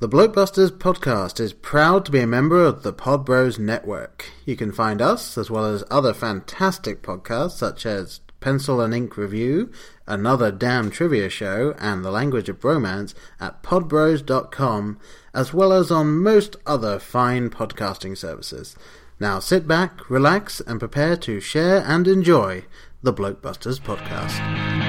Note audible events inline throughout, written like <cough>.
The Blokebusters podcast is proud to be a member of the Podbros Network. You can find us, as well as other fantastic podcasts such as Pencil and Ink Review, Another Damn Trivia Show, and The Language of Bromance at podbros.com, as well as on most other fine podcasting services. Now sit back, relax, and prepare to share and enjoy the Blokebusters podcast.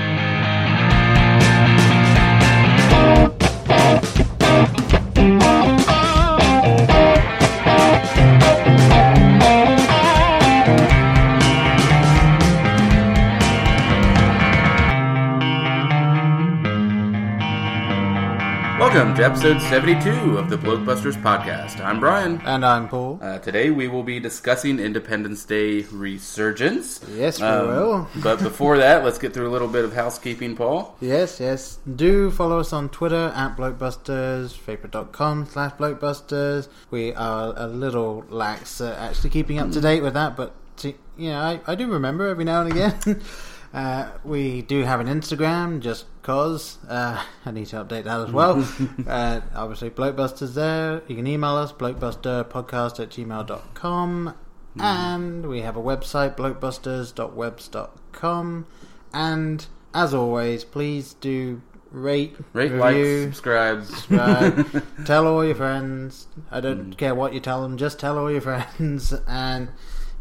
Welcome to episode 72 of the Blokebusters podcast. I'm Brian. And I'm Paul. Uh, today we will be discussing Independence Day resurgence. Yes, we Um, will. <laughs> but before that, let's get through a little bit of housekeeping, Paul. Yes, yes. Do follow us on Twitter at Blokebusters, Facebook.com slash Blokebusters. We are a little lax at actually keeping up to date with that, but you know, I, I do remember every now and again. <laughs> uh, we do have an Instagram, just cause. Uh, <laughs> I need to update that as well. <laughs> uh, obviously, Blokebusters there. You can email us, blokebusterpodcast at gmail.com. And we have a website, blokebusters.webs.com. And as always, please do rate, Rate, review, like, subscribe. subscribe, <laughs> tell all your friends. I don't care what you tell them, just tell all your friends, and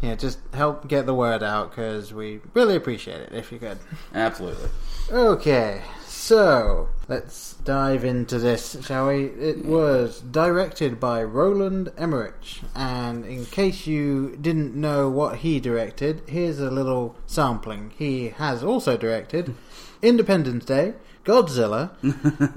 yeah, just help get the word out because we really appreciate it if you could. Absolutely. Okay, so let's dive into this, shall we? It was directed by Roland Emmerich, and in case you didn't know what he directed, here's a little sampling. He has also directed <laughs> Independence Day, Godzilla,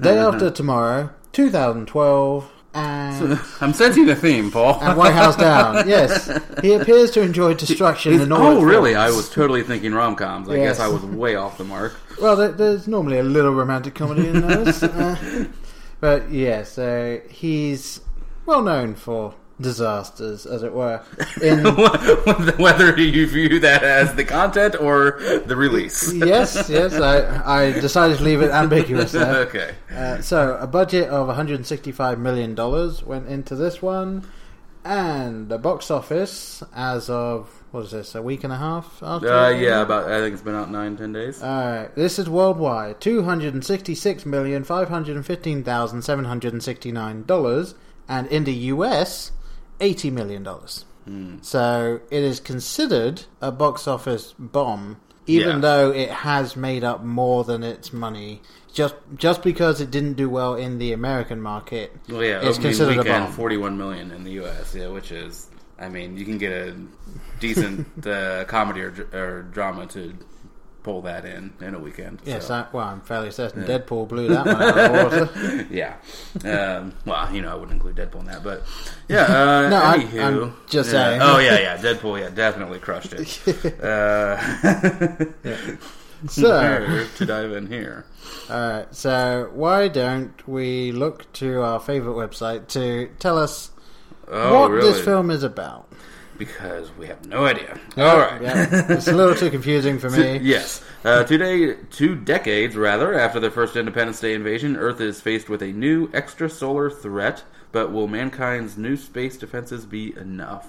Day After <laughs> Tomorrow, 2012, and. <laughs> I'm sensing a theme, Paul. And White House Down. <laughs> Yes, he appears to enjoy destruction in all. oh, really? I was totally thinking rom coms. I Yes. guess I was way off the mark. <laughs> Well, there, there's normally a little romantic comedy in those. uh, but yeah, so he's well known for disasters, as it were. <laughs> In Whether you view that as the content or the release. yes, yes, I, I decided to leave it ambiguous there. <laughs> okay. Uh, so a budget of 165 million dollars went into this one, and the box office as of what is this? A week and a half after. Uh, yeah, about. I think it's been out nine, ten days. Alright, this is worldwide. Two hundred sixty-six million five hundred fifteen thousand seven hundred sixty-nine dollars, and in the US, eighty million dollars. So it is considered a box office bomb, even Yeah. though it has made up more than its money. Just just because it didn't do well in the American market, Well, yeah, it's considered a bomb. forty-one million in the U.S. Yeah, which is, I mean, you can get a decent <laughs> uh, comedy or, or drama to pull that in in a weekend. Yes, so. I, well, I'm fairly certain Deadpool blew that one out of the water. <laughs> yeah. Um, well, you know, I wouldn't include Deadpool in that, but yeah. Uh, <laughs> No, anywho, I'm just yeah. saying. Oh yeah, yeah. Deadpool, yeah, definitely crushed it. <laughs> Uh, So, to dive in here. Alright, so why don't we look to our favourite website to tell us Oh, what really? this film is about? Because we have no idea. All right. Yeah, <laughs> it's a little too confusing for me. <laughs> Yes. Uh, today, two decades rather after the first Independence Day invasion, Earth is faced with a new extrasolar threat. But will mankind's new space defenses be enough?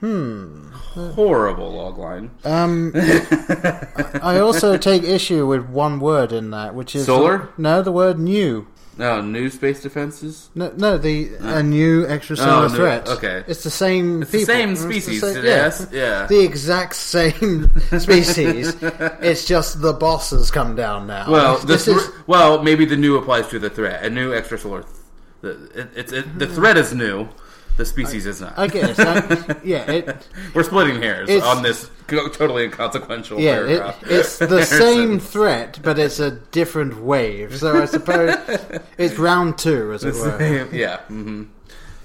Hmm. Horrible logline. Um, <laughs> I also take issue with one word in that, which is Solar? no, the word "new." No, new space defenses. No, no, the a new extrasolar Oh, new- threat. okay. it's the same. It's the people. same It's the species. same- yes. Yeah. the exact same <laughs> species. it's just the boss has come down now. well, this is well, maybe the new applies to the threat. A new extrasolar. Th- the, it, it, the threat is new. The species is not. I guess. I, yeah, it, <laughs> We're splitting hairs on this totally inconsequential Yeah, paragraph. it, it's the <laughs> same threat, but it's a different wave. So I suppose it's round two, as it were. <laughs> yeah. hmm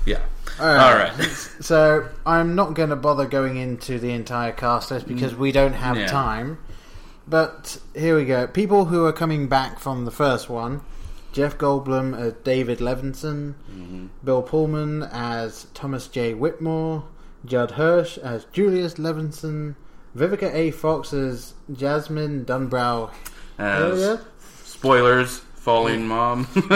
Yeah. All All right. right. So I'm not going to bother going into the entire cast list because we don't have Yeah. time. But here we go. People who are coming back from the first one: Jeff Goldblum as David Levinson, Bill Pullman as Thomas J. Whitmore, Judd Hirsch as Julius Levinson, Vivica A. Fox as Jasmine Dubrow. As Hiller? spoilers falling mom. <laughs>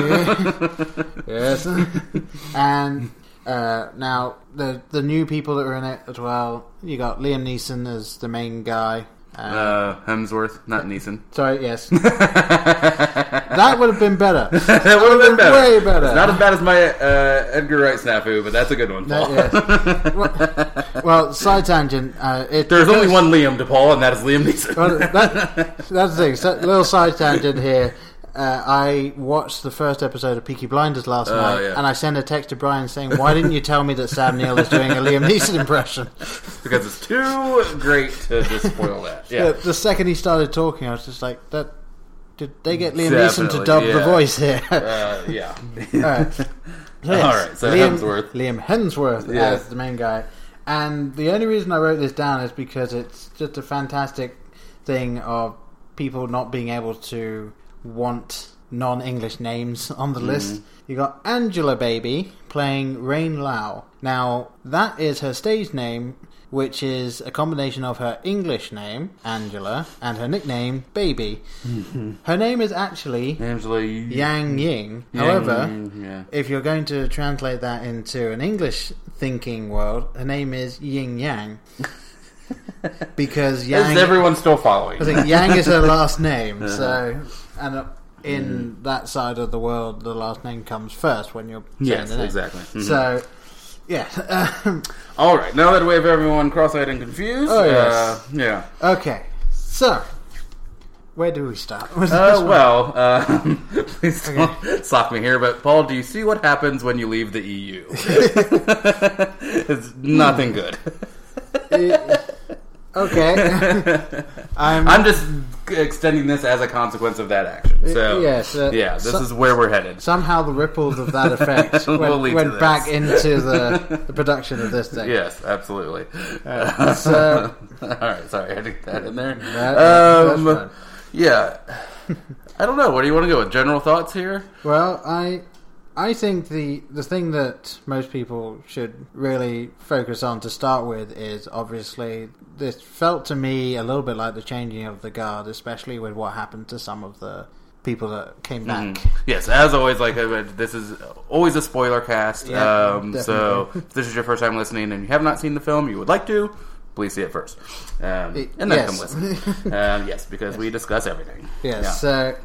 yes. <laughs> and uh, now the the new people that are in it as well. You got Liam Neeson as the main guy. Uh, Hemsworth, not Neeson. <laughs> sorry, yes, that would have been better. <laughs> that would have been better. Way better. It's not as bad as my uh, Edgar Wright snafu, but that's a good one. Paul. <laughs> yes. well, side tangent. Uh, it, There's only one Liam DePaul, and that is Liam Neeson. Well, that, that's the thing. So, little side tangent here. Uh, I watched the first episode of Peaky Blinders last Oh, night, yeah. and I sent a text to Brian saying, "Why didn't you tell me that Sam Neill is doing a Liam Neeson impression?" <laughs> because it's too great to just spoil that. Yeah. The, the second he started talking, I was just like, "That did they get Liam Neeson to Definitely, dub the voice here?" Uh, yeah. <laughs> Alright. <laughs> So, yes, All right, so Liam, Hemsworth. Liam Hemsworth Yeah. as the main guy. And the only reason I wrote this down is because it's just a fantastic thing of people not being able to want non-English names on the mm. list. You got Angelababy playing Rain Lao. Now, that is her stage name, which is a combination of her English name, Angela, and her nickname, Baby. Mm-hmm. Her name is actually Angela Yang Ying. However, yeah. if you're going to translate that into an English thinking world, her name is Yin Yang. <laughs> because Yang, Is everyone still following? I think Yang is her last name. <laughs> Uh-huh. So, and uh, in that side of the world, the last name comes first when you're saying yes, the name. exactly. Mhm. So, yeah. <laughs> All right, now that we have everyone cross-eyed and confused, Oh, uh, yes. yeah. okay. So, where do we start? <laughs> Uh, well, uh, <laughs> please don't sock me here, but Paul, do you see what happens when you leave the EU? it's nothing good. Okay. <laughs> I'm, I'm just extending this as a consequence of that action. So, yes, uh, yeah, this so- is where we're headed. somehow the ripples of that <laughs> effect Will went, lead to went back into the, the production of this thing. Yes, absolutely. Uh, <laughs> so- all right, sorry, I had to get that in there. That- um, yeah, I don't know. Where do you want to go with general thoughts here? Well, I I think the the thing that most people should really focus on to start with is obviously this felt to me a little bit like the changing of the guard, especially with what happened to some of the people that came back. Mm. Yes, as always, like uh, this is always a spoiler cast. Yeah, um, so if this is your first time listening and you have not seen the film, you would like to, please see it first, um, and then yes. come listen. um, yes, because <laughs> we discuss everything. Yes. Yeah. So,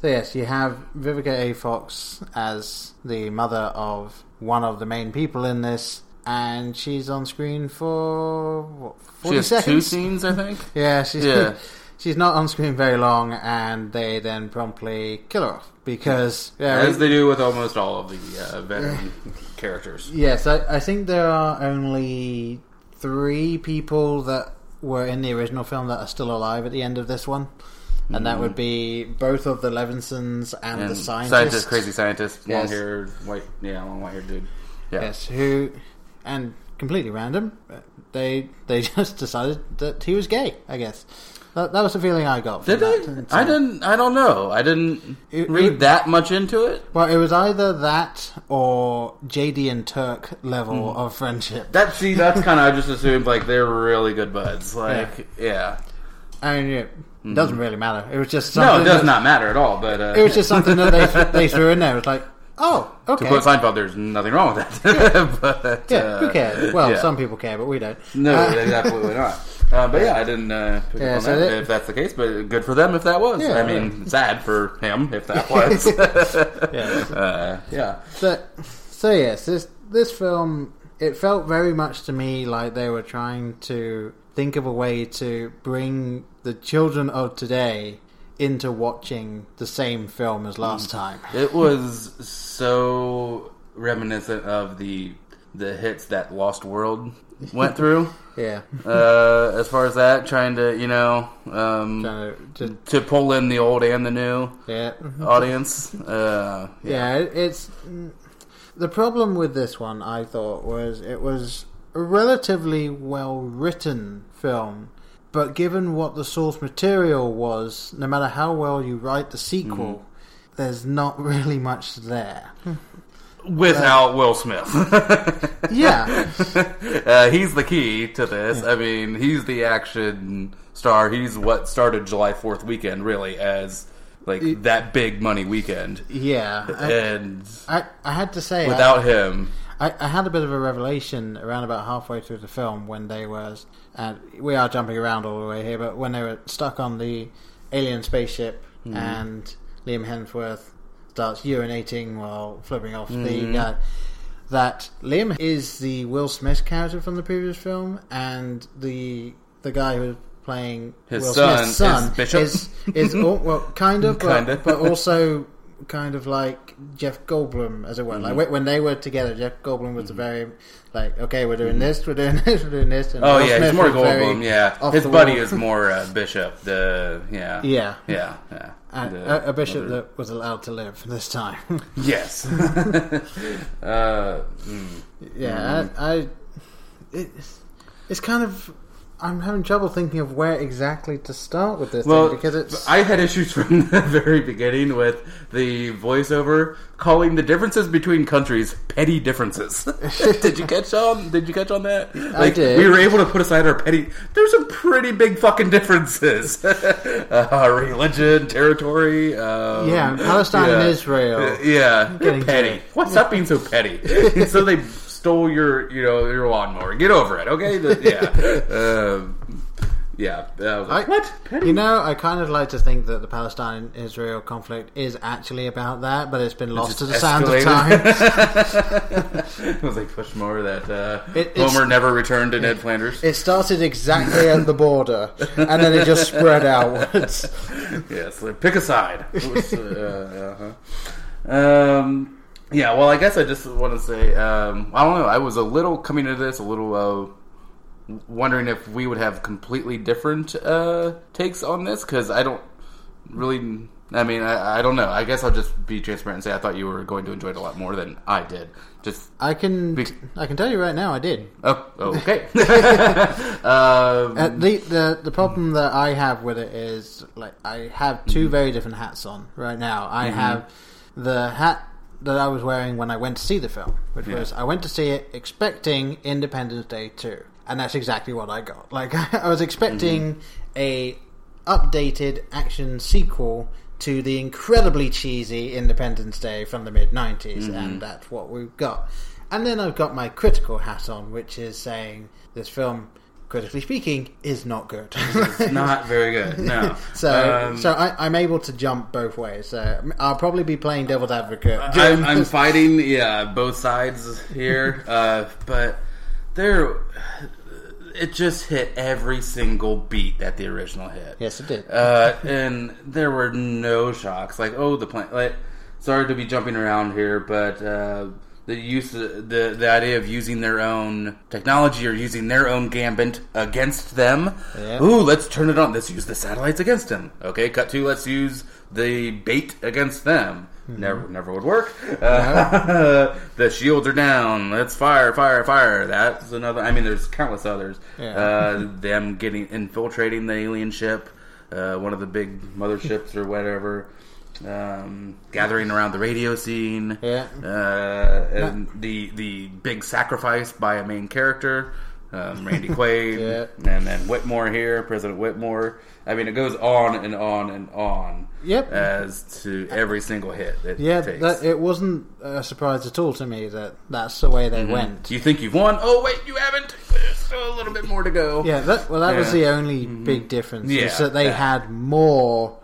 so yes, you have Vivica A. Fox as the mother of one of the main people in this, and she's on screen for what, she forty has seconds. two scenes, I think. <laughs> Yeah, she's Yeah. <laughs> she's not on screen very long, and they then promptly kill her off because yeah, As they do with almost all of the uh, veteran <laughs> characters. yes, I, I think there are only three people that were in the original film that are still alive at the end of this one. And that would mm. be both of the Levinsons and, And the scientist. scientist, crazy scientist, Yes. long haired, white, yeah, long white haired dude. Yeah. Yes, who and completely random. They they <laughs> just decided that he was gay. I guess that, that was the feeling I got. Did that. they? I didn't. I don't know. I didn't It- read it- that much into it. Well, it was either that or JD and Turk level hmm. of friendship. That see, that's kind of I just assumed like they're really good buds. Like, yeah. I mean, it doesn't really matter. It was just No, it does that- not matter at all. But uh, It was just something that they they threw in there. It was like, <laughs> oh, okay. to quote Seinfeld, there's nothing wrong with that. <laughs> but yeah, uh, who cares? Well, yeah. some people care, but we don't. No, Uh, absolutely not. <laughs> Uh, but yeah, I didn't uh, pick Yeah, up on so that they- if that's the case. But good for them if that was. Yeah, I mean, sad for him if that was. Yeah. uh, yeah. So, so yes, this this film it felt very much to me like they were trying to think of a way to bring the children of today into watching the same film as last Mm. time. It was so reminiscent of the the hits that Lost World went through. <laughs> Yeah, uh, as far as that, trying to you know um, to- to- to pull in the old and the new yeah, audience. Uh, yeah. it- It's the problem with this one. I thought was it was a relatively well written film. But given what the source material was, no matter how well you write the sequel, Mm. there's not <laughs> really much there. without Will Smith. <laughs> Yeah, <laughs> uh, he's the key to this. I mean, he's the action star. He's what started July Fourth weekend, really, as like It- that big money weekend. Yeah, I, And I, I had to say, I- without him, I, I had a bit of a revelation around about halfway through the film when they were, and we are jumping around all the way here, but when they were stuck on the alien spaceship hmm. and Liam Hemsworth starts urinating while flipping off the hmm. guy, that Liam is the Will Smith character from the previous film, and the the guy who was playing His Will son Smith's son is is, is al- well, kind of, <laughs> but, Kinda. but also kind of like Jeff Goldblum, as it were. Like when- they were together, Jeff Goldblum was a very like, okay, we're doing this, we're doing <laughs> this, we're doing this. And oh Will yeah, Smith he's more Goldblum. Yeah, his buddy wall. is more uh, Bishop. The yeah, Yeah. yeah, yeah. And The- a, a bishop that was allowed to live this time. <laughs> Yes. <laughs> uh, mm. yeah, I, I it's, it's kind of. I'm having trouble thinking of where exactly to start with this Well, thing because it's I had issues <laughs> from the very beginning with the voiceover calling the differences between countries petty differences. <laughs> did you catch on? Did you catch on that? Like, did. We were able to put aside our petty. There's some pretty big fucking differences. <laughs> uh, religion, territory. Um, Yeah, Palestine and Israel. Uh, Yeah, Getting petty. What's up being so petty? so they stole your, you know, your lawnmower. Get over it, okay? The- yeah, <laughs> um, yeah. Like, I- what? Petty? You know, I kind of like to think that the Palestine-Israel conflict is actually about that, but it's been lost to the just sands of time. it was like push more that uh, It- Homer never returned to Ned Flanders. It started exactly at the border, and then it just spread outwards. <laughs> yes, pick a side. Was, uh, uh-huh. Um, yeah, well, I guess I just want to say, um, I don't know. I was a little coming into this a little uh, wondering if we would have completely different uh, takes on this because I don't really. I mean, I, I don't know. I guess I'll just be transparent and say I thought you were going to enjoy it a lot more than I did. Just I can, Be- I can tell you right now, I did. oh, okay. <laughs> um, Uh, the, the the problem that I have with it is like I have 2 Mm-hmm. very different hats on right now. I have the hat that I was wearing when I went to see the film, which Yeah. was I went to see it expecting Independence Day two, and that's exactly what I got. <laughs> Like I was expecting Mm-hmm. a updated action sequel to the incredibly cheesy Independence Day from the mid 90s, Mm-hmm. and that's what we've got. And then I've got my critical hat on, which is saying this film, critically speaking, is not good. it's not <laughs> very good. No. so, Um, so I, I'm able to jump both ways. So I'll probably be playing devil's advocate. I'm, I'm fighting, yeah, both sides here, <laughs> uh, but there, it just hit every single beat that the original hit. yes, it did. Uh, and there were no shocks. Like, oh, the plant. Like, sorry to be jumping around here, but uh, the use, the the idea of using their own technology or using their own gambit against them. Yeah. Ooh, let's turn it on. Let's use the satellites against them. Okay, cut to. Let's use the bait against them. Mm-hmm. Never, never would work. <laughs> Uh, <laughs> the shields are down. Let's fire, fire, fire. That's another. I mean, there's countless others. Yeah. Uh, <laughs> them getting infiltrating the alien ship, uh, one of the big motherships or whatever, um, gathering around the radio scene, Yeah. uh, and the the big sacrifice by a main character, um, Randy <laughs> Quaid, Yeah. and then Whitmore here, President Whitmore. I mean, it goes on and on and on. Yep. As to every single hit it yeah, takes. that, it wasn't a surprise at all to me that that's the way Mm-hmm. they went. you think you've won? Oh wait, you haven't. There's still a little bit more to go. Yeah, that, well, that was the only big difference. Yeah, is that they yeah. had more.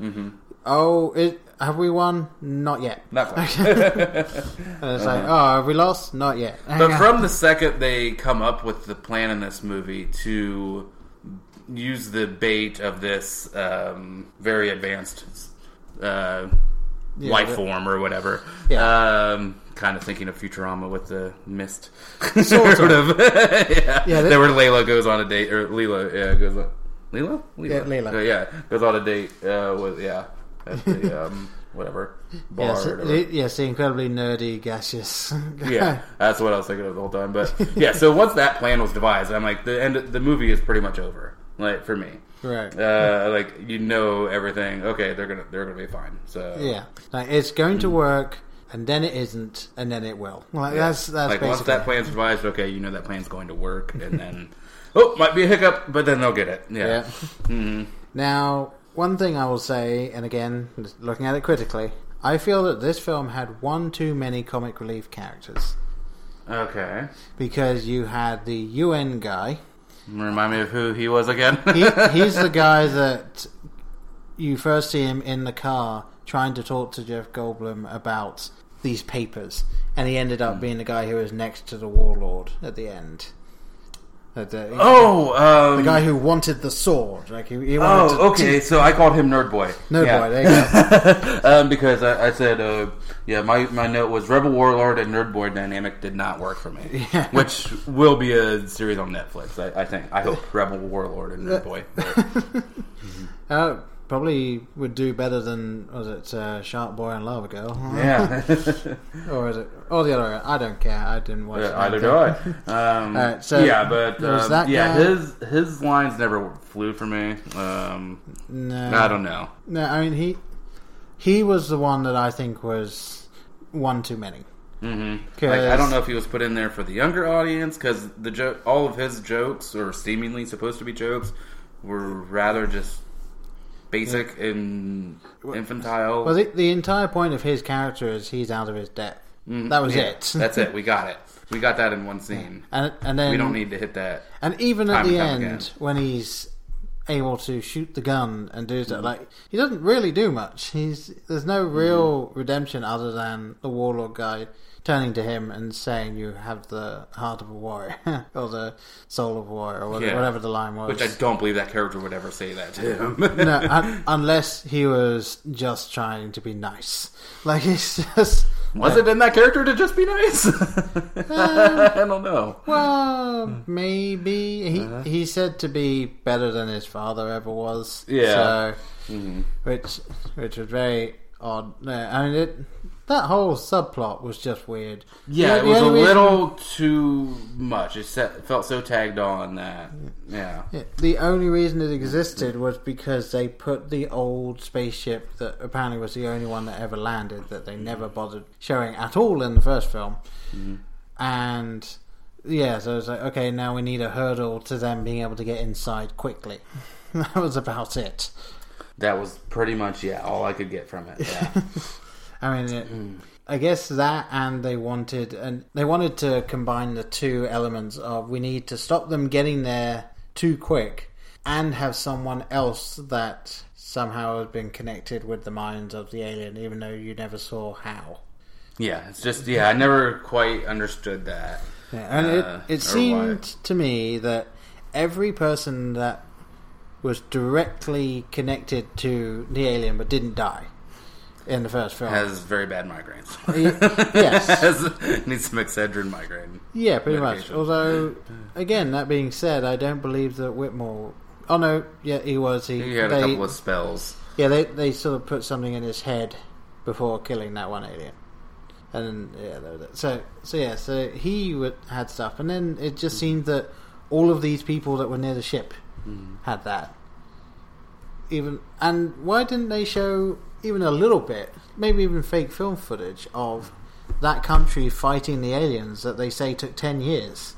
Oh, it, have we won? Not yet. Not quite. <laughs> and it's like, oh, have we lost? Not yet. But from the second they come up with the plan in this movie to use the bait of this um, very advanced uh, Yeah, life the- form or whatever, Yeah. um, kind of thinking of Futurama with the mist, Sort <laughs> of. <laughs> yeah, Yeah, there where Layla goes on a date, or Leela, yeah, goes on. Leela, Yeah, Leela. Uh, yeah, goes on a date uh, with yeah, at the um, whatever <laughs> bar. yes, whatever. it- yes, the incredibly nerdy, gaseous. <laughs> Yeah, that's what I was thinking of the whole time. But yeah, so once that plan was devised, I'm like, the end. Of the movie is pretty much over. Like for me, right. uh, like you know everything. Okay, they're gonna they're gonna be fine. So Yeah, like it's going to work, and then it isn't, and then it will. Like that's that's like basically once that plan's devised, okay, you know that plan's going to work, and then oh, might be a hiccup, but then they'll get it. Yeah, Yeah. hmm Now, one thing I will say, and again, looking at it critically, I feel that this film had one too many comic relief characters Okay. because you had the UN guy. Remind me of who he was again. He, <laughs> he's the guy that you first see him in the car trying to talk to Jeff Goldblum about these papers, and he ended up hmm. being the guy who was next to the warlord at the end. That, uh, oh, um, the guy who wanted the sword. Like he, he wanted to, Oh, okay. So I called him Nerd Boy. Nerd Yeah. Boy, there you go. <laughs> um, because I, I said, uh, yeah, my, my note was Rebel Warlord and Nerd Boy dynamic did not work for me. <laughs> Yeah. Which will be a series on Netflix, I, I think. I hope <laughs> Rebel Warlord and Nerd Boy. Uh, probably would do better than was it uh, Shark Boy and Lava Girl? yeah. <laughs> or is it? Or the other? I don't care. I didn't watch. Yeah, I it. don't know. Um, Alright, so yeah, but um, that yeah, guy. his his lines never flew for me. Um, No, I don't know. No, I mean he he was the one that I think was one too many. hmm 'Cause- Like, I don't know if he was put in there for the younger audience because the jo- all of his jokes, or seemingly supposed to be jokes, were rather just basic and infantile. Well, the, the entire point of his character is he's out of his depth. Mhm. That was Yeah, it. <laughs> That's it. We got it. We got that in one scene. And and then we don't need to hit that. And even at the end, again. when he's able to shoot the gun and do Mm-hmm. like he doesn't really do much. He's there's no real redemption other than the warlord guy turning to him and saying, "You have the heart of a warrior <laughs> or the soul of a warrior," or whatever, Yeah. whatever the line was. Which I don't believe that character would ever say that to him. <laughs> no, un- unless he was just trying to be nice. Like he's just Was it in that character to just be nice? <laughs> I don't know. Well, maybe he Uh-huh. he said to be better than his father ever was. Yeah. So, Mhm. which which was very odd. I mean, it, that whole subplot was just weird. Yeah, it was a reason- little too much. It felt so tagged on that. Yeah. Yeah, the only reason it existed was because they put the old spaceship that apparently was the only one that ever landed that they never bothered showing at all in the first film. And yeah, so it's like, okay, now we need a hurdle to them being able to get inside quickly. <laughs> that was about it. That was pretty much yeah all I could get from it. Yeah. <laughs> I mean, it, I guess that, and they wanted, and they wanted to combine the two elements of we need to stop them getting there too quick, and have someone else that somehow has been connected with the minds of the alien, even though you never saw how. yeah, it's just yeah I never quite understood that. Yeah, and Uh, it it seemed to me that every person that was directly connected to the alien but didn't die in the first film. Has very bad migraines. Yes. <laughs> Has- needs some Excedrin migraine. Yeah, pretty much. medication. Although, again, that being said, I don't believe that Whitmore. Oh no, yeah, he was. He, He had they, a couple of spells. Yeah, they they sort of put something in his head before killing that one alien, and yeah, that was it. so so yeah, so he would, had stuff, and then it just hmm. seemed that all of these people that were near the ship hmm. had that. Even and why didn't they show even a little bit, maybe even fake film footage of that country fighting the aliens that they say took ten years?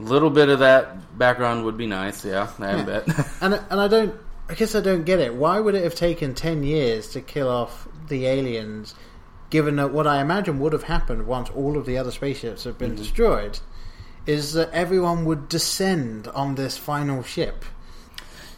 A little bit of that background would be nice. Yeah, I Yeah. bet. <laughs> And and I don't. I guess I don't get it. Why would it have taken ten years to kill off the aliens? Given that what I imagine would have happened once all of the other spaceships have been mm-hmm. destroyed, is that everyone would descend on this final ship.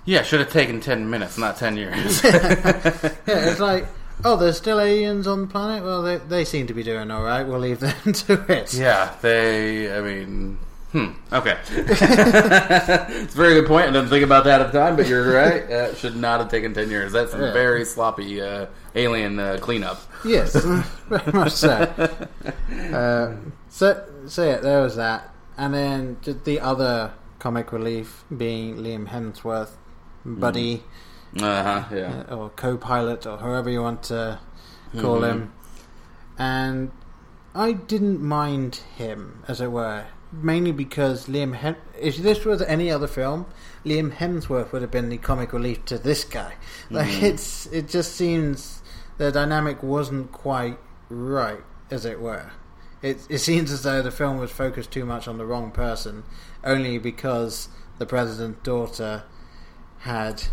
Yeah, should have taken ten minutes, not ten years. <laughs> Yeah, it's like, oh, there's still aliens on the planet. Well, they they seem to be doing all right. We'll leave them <laughs> to it. Yeah, they. I mean, hmm. Okay, <laughs> it's a very good point. I didn't think about that at the time, but you're right. That should not have taken ten years. That's some Yeah. very sloppy uh, alien uh, cleanup. Yes, very much so. Uh, so, so yeah, there was that, and then the other comic relief being Liam Hemsworth, buddy Uh huh. Yeah. uh, or co-pilot or however you want to call him, and I didn't mind him as it were, mainly because Liam. Hem- if this was any other film, Liam Hemsworth would have been the comic relief to this guy. <laughs> Like it's, it just seems the dynamic wasn't quite right, as it were. It, it seems as though the film was focused too much on the wrong person, only because the president's daughter had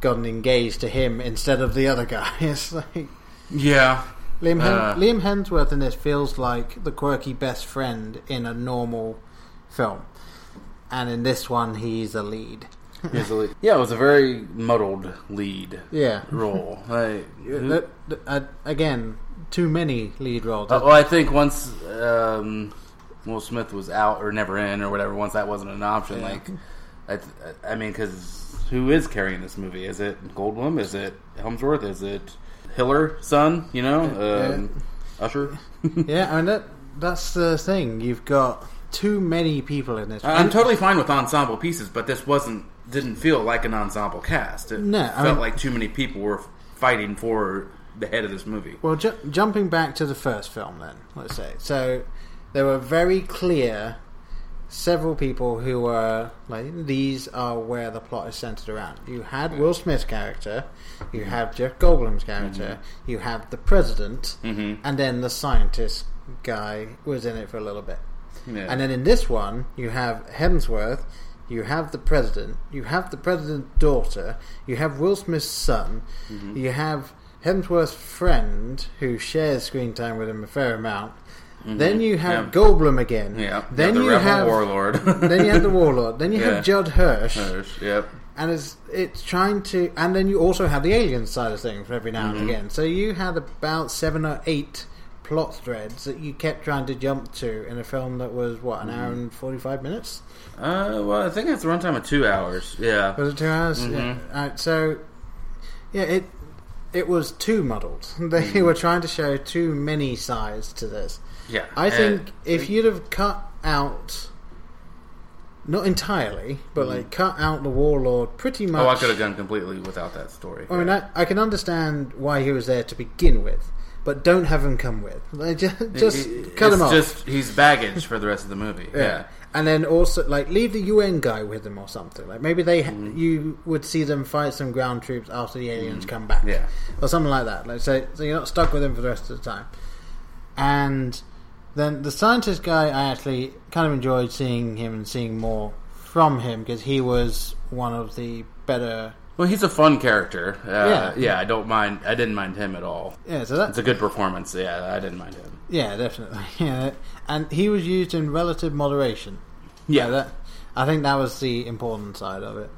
gotten engaged to him instead of the other guy. <laughs> It's like Yeah. Liam, Hem- Uh. Liam Hemsworth in this feels like the quirky best friend in a normal film, and in this one he's a lead. He's a lead. Yeah, it was a very muddled lead Yeah, role. <laughs> Like, Th- th- uh, again, too many lead roles. Uh, well, I think once um, Will Smith was out or never in or whatever, once that wasn't an option, Yeah. like, I, th- I mean, because who is carrying this movie? Is it Goldblum? Is it Hemsworth? Is it Hiller son? You know, um, Usher. <laughs> yeah, I mean that that's the thing. You've got too many people in this. I'm totally fine with ensemble pieces, but this wasn't didn't feel like an ensemble cast. It No, I felt mean- like too many people were fighting for the head of this movie. Well, ju- jumping back to the first film, then let's say so, there were very clear several people who were like these are where the plot is centered around. You had Will Smith's character, you have Jeff Goldblum's character, you have the president, Mhm. and then the scientist guy was in it for a little bit. Yeah. And then in this one, you have Hemsworth, you have the president, you have the president's daughter, you have Will Smith's son, Mm-hmm. you have Hemsworth's friend who shares screen time with him a fair amount. Then you have Mm-hmm. Yeah. Goldblum again. yeah. Then the you rebel have warlord. <laughs> then you have the warlord. Then you Yeah. have Judd Hirsch, Hirsch, Yep. and it's it's trying to. And then you also have the alien side of things every now Mm-hmm. and again. So you had about seven or eight plot threads that you kept trying to jump to in a film that was what an Mm-hmm. hour and forty five minutes. Uh, well, I think it's a runtime of two hours. Yeah. Was it two hours? Mhm. Yeah. Right, so, yeah, it it was too muddled. <laughs> They Mm-hmm. were trying to show too many sides to this. Yeah. I Uh, think if you'd have cut out, not entirely, but like cut out the warlord pretty much. Oh, I could have done completely without that story. I mean, I, I can understand why he was there to begin with, but don't have him come with. Like, just just It- cut him off. Just he's baggage for the rest of the movie. Yeah. And then also like leave the UN guy with them or something. Like maybe they Mm-hmm. you would see them fight some ground troops after the aliens come back. Yeah. Or something like that. Like so, so you're not stuck with him for the rest of the time. And then the scientist guy, I actually kind of enjoyed seeing him and seeing more from him because he was one of the better. Well, he's a fun character. Uh, Yeah. yeah. I don't mind. I didn't mind him at all. Yeah, so that It's a good performance. Yeah, I didn't mind him. yeah, definitely. <laughs> Yeah, and he was used in relative moderation. Yeah. that I think that was the important side of it.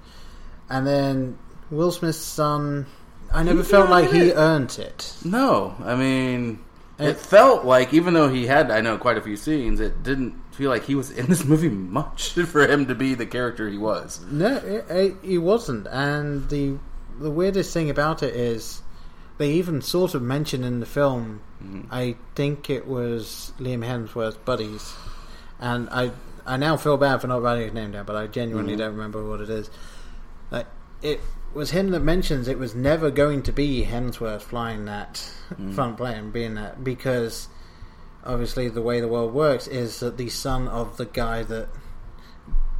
And then Will Smith's son, I never He felt like earned he earned it. No, I mean, It- felt like even though he had, I know, quite a few scenes, it didn't feel like he was in this movie much <laughs> for him to be the character he was. No, it, it, he wasn't. And the the weirdest thing about it is they even sort of mention in the film. Mm-hmm. I think it was Liam Hemsworth's buddies, and I I now feel bad for not writing his name down, but I genuinely mm-hmm. don't remember what it is. Like it was him that mentions it was never going to be Hemsworth flying that front plane, being that because obviously the way the world works is that the son of the guy that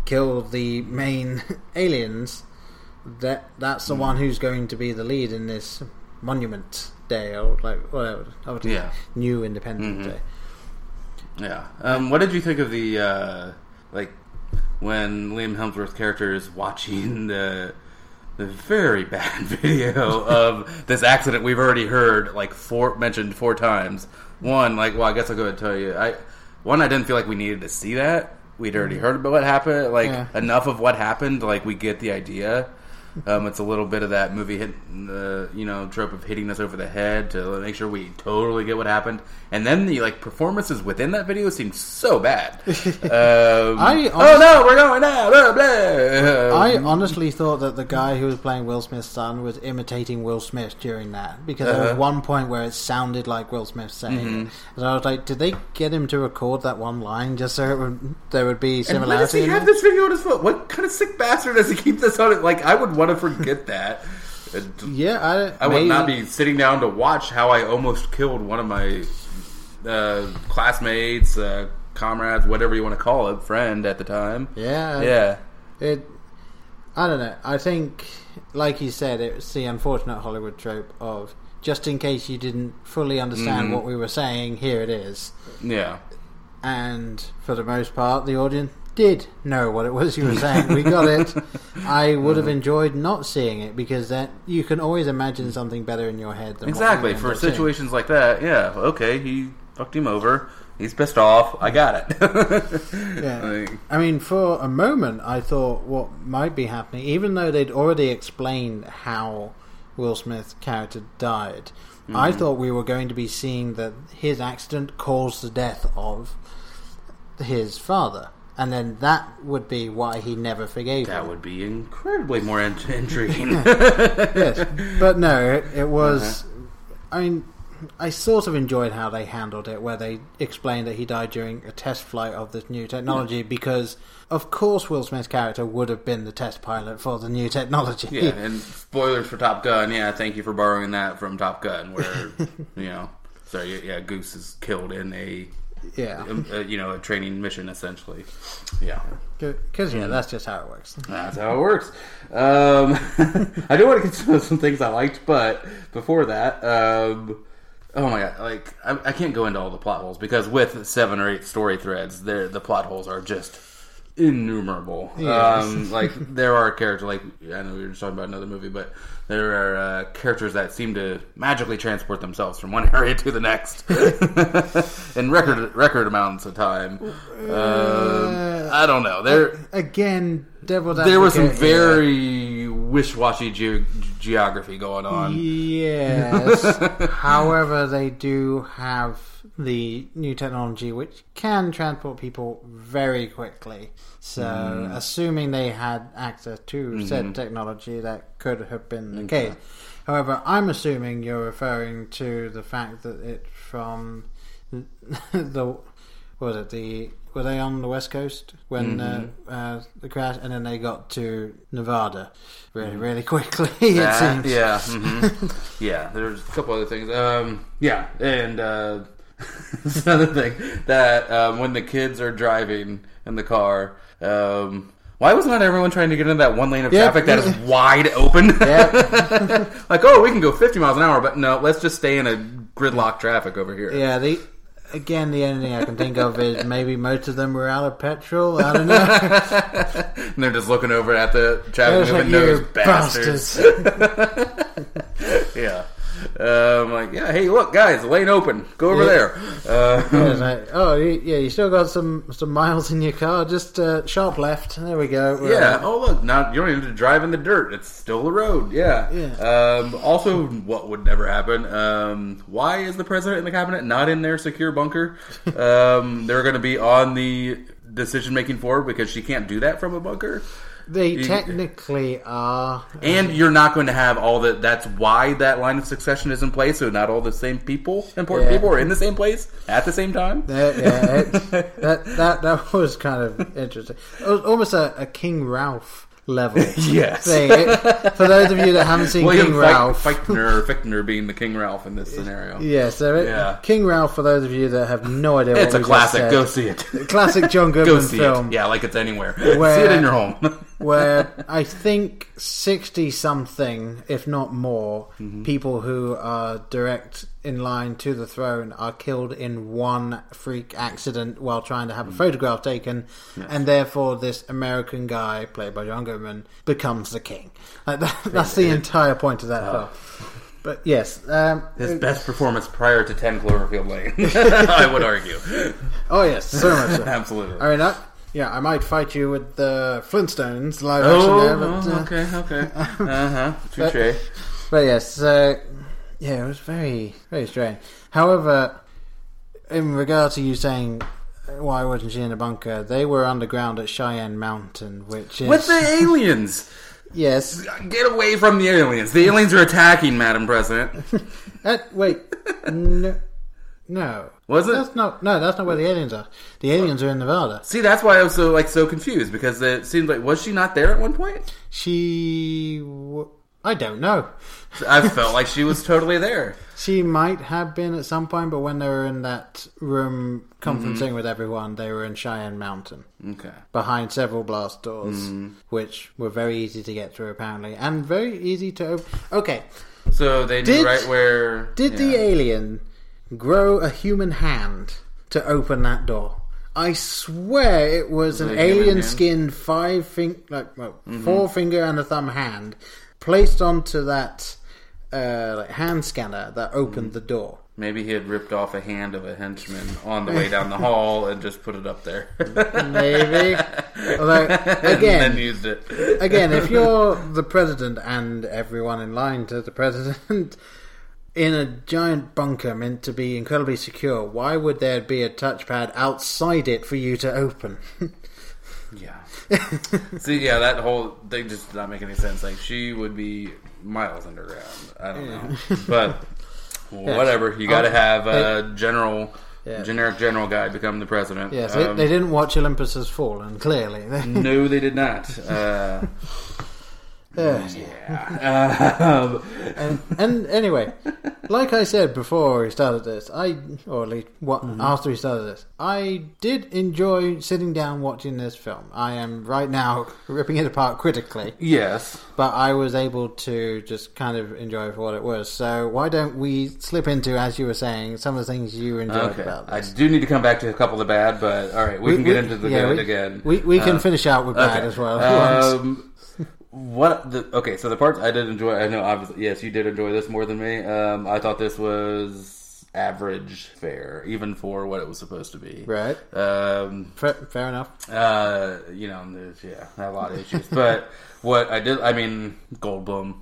killed the main <laughs> aliens, that that's the one who's going to be the lead in this Monument Day or like whatever, Yeah. New Independence Mhm. Day. Yeah. Um, what did you think of the uh, like when Liam Hemsworth's character is watching <laughs> the the very bad <laughs> video of this accident we've already heard like four mentioned four times. One, like, well, I guess I'll go ahead and tell you. I one, I didn't feel like we needed to see that. We'd already mm. heard about what happened. Like Yeah. enough of what happened. Like we get the idea. Um, it's a little bit of that movie hit the you know trope of hitting us over the head to make sure we totally get what happened, and then the like performances within that video seem so bad. <laughs> um, I oh no, we're going now. Blah, blah. I honestly thought that the guy who was playing Will Smith's son was imitating Will Smith during that because there was Uh-huh. one point where it sounded like Will Smith saying it. So I was like, did they get him to record that one line just so it would, there would be And why does similarity? he have this video on his phone? What kind of sick bastard does he keep this on it? Like, I would want to forget that. <laughs> Yeah, I, I would maybe- not be sitting down to watch how I almost killed one of my uh, classmates, uh, comrades, whatever you want to call it, friend at the time. Yeah, Yeah. It, I don't know. I think, like you said, it's the unfortunate Hollywood trope of just in case you didn't fully understand Mhm. what we were saying, here it is. Yeah. And for the most part, the audience did know what it was you were saying. We got it. <laughs> I would have enjoyed not seeing it because that you can always imagine something better in your head. Than what Exactly. For up seeing. situations like that, yeah. Okay, he fucked him over. He's pissed off. I got it. <laughs> Yeah. Like, I mean, for a moment, I thought what might be happening, even though they'd already explained how Will Smith's character died, I Mm-hmm. thought we were going to be seeing that his accident caused the death of his father. And then that would be why he never forgave that him. would be incredibly more in- <laughs> intriguing. yes. But no, it, it was. Uh-huh. I mean, I sort of enjoyed how they handled it, where they explained that he died during a test flight of this new technology, because of course Will Smith's character would have been the test pilot for the new technology. yeah, <laughs> and spoilers for Top Gun. Yeah, thank you for borrowing that from Top Gun, where <laughs> you know, sorry, yeah, Goose is killed in a, yeah, um, uh, you know, a training mission essentially. Yeah. because yeah, that's just how it works. That's how it works. Um, <laughs> I do want to get to some things I liked, but before that, um, oh my god, like I, I can't go into all the plot holes because with seven or eight story threads, there the plot holes are just innumerable. Yes. Um, like there are characters like I know we were just talking about another movie, but there are uh, characters that seem to magically transport themselves from one <laughs> area to the next <laughs> in record record amounts of time. Um, I don't know. There Again, devil's there was some very wish-washy ge- geography going on. Yes. <laughs> However, they do have the new technology which can transport people very quickly. So, Mm. assuming they had access to Mm-hmm. said technology, that could have been the case. However, I'm assuming you're referring to the fact that it's from <laughs> the what was it the were they on the west coast when Mm-hmm. uh, uh, the crash, and then they got to Nevada really, really <laughs> quickly. it Mm. That- seems. yeah, <laughs> hmm yeah. There's a couple other things. Um, yeah, and uh, <laughs> this other thing that um, when the kids are driving in the car, um, why was not everyone trying to get into that one lane of Yeah. traffic that is <laughs> wide open? <laughs> Like, oh, we can go 50 miles an hour, but no, let's just stay in a gridlock traffic over here. Yeah, the again the only thing I can think of is maybe most of them were out of petrol. I don't know. and they're just looking over at the traffic Those like, moving nose you bastards. bastards. yeah. Um, like, yeah, hey, look, guys, lane open. Go over Yeah. there. Uh, <laughs> like, oh yeah, you still got some some miles in your car. Just uh, sharp left. There we go. We're yeah. on. Oh, look, now you don't even have to drive in the dirt. It's still the road. Yeah. Yeah. Um, also, what would never happen? Um, why is the president and the cabinet not in their secure bunker? <laughs> um, they're going to be on the decision making floor because she can't do that from a bunker. They technically are. And um, you're not going to have all the. That's why that line of succession is in place. So not all the same people, important Yeah. people, are in the same place at the same time. That, yeah, it, <laughs> that that that was kind of interesting. It was almost a, a King Ralph level <laughs> Yes. thing. It- for those of you that haven't seen William King Ralph, Fichtner, Fichtner being the King Ralph in this scenario. <laughs> yeah, so it, Yeah. King Ralph. For those of you that have no idea, It's a classic. Go see it. classic John Go Goodman see film. it. Yeah, like it's anywhere. Where- see it in your home. Where I think 60 something, if not more, Mm-hmm. people who are direct in line to the throne are killed in one freak accident while trying to have Mm. a photograph taken, and therefore this American guy, played by John Goodman, becomes the king. Like that, <laughs> that's the entire point of that film. But yes, um, His best performance prior to 10 Cloverfield Lane, <laughs> <laughs> I would argue. oh yes, so much so. Absolutely. I mean, I, yeah, I might fight you with the Flintstones live Oh, action there, but, oh, uh, okay, okay. <laughs> Uh huh. Touche. But yes, so yeah, it was very, very strange. However, in regard to you saying uh, why wasn't she in a bunker, they were underground at Cheyenne Mountain, which is With the <laughs> aliens! yes. Get away from the aliens. The aliens are attacking, Madam President. <laughs> Uh, wait, no, no, Was it? That's not no, that's not where the aliens are. The aliens are in Nevada. See, that's why I was so like so confused because it seemed like was she not there at one point? She, w- I don't know. I felt like she was totally there. <laughs> She might have been at some point, but when they were in that room conferencing Mm-hmm. with everyone, they were in Cheyenne Mountain. Okay. behind several blast doors, Mm-hmm. which were very easy to get through apparently, and very easy to open. Okay, So they knew Did- right where. did the alien grow a human hand to open that door? I swear it was an it a human alien skinned five fing like well, Mm-hmm. four finger and a thumb hand placed onto that uh, like hand scanner that opened Mm-hmm. the door. Maybe he had ripped off a hand of a henchman on the way down the <laughs> hall and just put it up there. Maybe. Although <laughs> again, used it. again, if you're the president and everyone in line to the president in a giant bunker meant to be incredibly secure, why would there be a touchpad outside it for you to open? <laughs> Yeah. See, yeah, that whole thing just did not make any sense. Like, she would be miles underground. I don't know. <laughs> But, whatever. You gotta have a general, Yeah. generic general guy become the president. yes, they, Um, they didn't watch Olympus Has Fallen, clearly. no, <laughs> they did not. Uh, Yeah. <laughs> Um, and, and anyway, like I said before we started this, I or at least what Mm-hmm. after we started this, I did enjoy sitting down watching this film. I am right now <laughs> ripping it apart critically, yes. but I was able to just kind of enjoy it for what it was. So why don't we slip into, as you were saying, some of the things you enjoyed Okay. about I do need to come back to a couple of the bad, but all right, we, can get into the yeah, good we, again. We we can Uh, finish out with bad Okay. as well. Um, what the okay? So the parts I did enjoy. I know obviously, yes, you did enjoy this more than me. Um, I thought this was average fare, even for what it was supposed to be. right, Um, fair, fair enough. uh, you know, yeah, a lot of issues. but <laughs> what I did, I mean, Goldblum.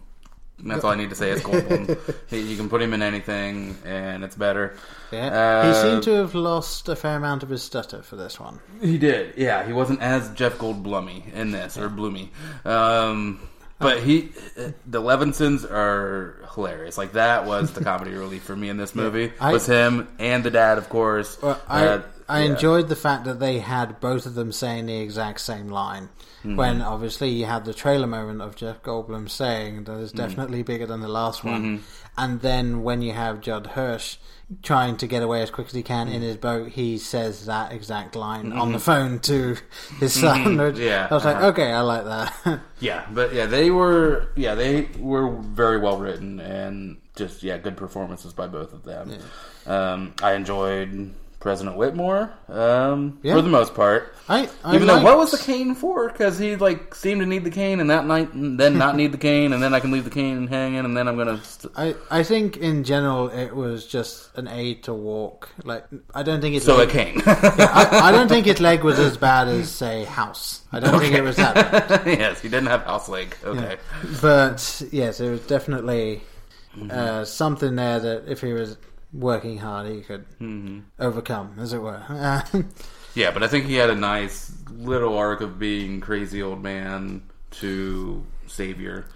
That's all I need to say is Goldblum. <laughs> You can put him in anything, and it's better. Yeah, he Uh, seemed to have lost a fair amount of his stutter for this one. He did, yeah. He wasn't as Jeff Goldblummy in this, or Bloomy. Um, but he, the Levinsons are hilarious. Like that was the comedy relief for me in this <laughs> movie. I- was him and the dad, of course. Well, I Uh, I yeah. enjoyed the fact that they had both of them saying the exact same line. Mm-hmm. When obviously you had the trailer moment of Jeff Goldblum saying that Mm-hmm. definitely bigger than the last one, and then when you have Judd Hirsch trying to get away as quick as he can Mm. in his boat, he says that exact line on the phone to <laughs> his son. Mm-hmm. Yeah, I was like, uh-huh. okay, I like that. <laughs> Yeah, but yeah, they were yeah they were very well written and just yeah good performances by both of them. Um, I enjoyed President Whitmore um, Yeah. for the most part. I, I Even though, what was the cane for? Because he like seemed to need the cane, and that night, and then not need the <laughs> cane, and then I can leave the cane hanging, and then I'm gonna. St- I, I think in general it was just an aid to walk. Like I don't think it's so a like, cane. <laughs> I, I don't think its leg was as bad as <laughs> say House. I don't think it was that bad. yes, he didn't have house leg. Okay. But yes, it was definitely uh, something there that if he was working hard, he could mm-hmm. overcome, as it were. <laughs> Yeah, but I think he had a nice little arc of being crazy old man to savior.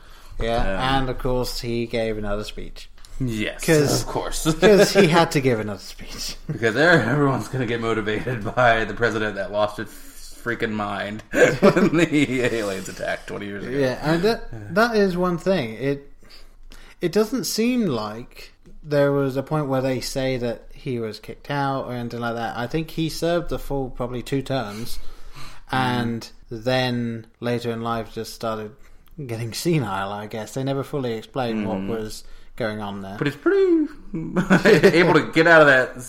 yeah, um, and of course he gave another speech Yes, of course. <laughs> because he had to give another <laughs> speech. because everyone's going to get motivated by the president that lost his freaking mind when the aliens attacked 20 years ago. Yeah, and that that is one thing. It it doesn't seem like there was a point where they say that he was kicked out or anything like that. I think he served the full probably two terms, and then later in life just started getting <laughs> senile. I guess they never fully explained what mm-hmm. was going on there. But he's pretty <laughs> able to get out of that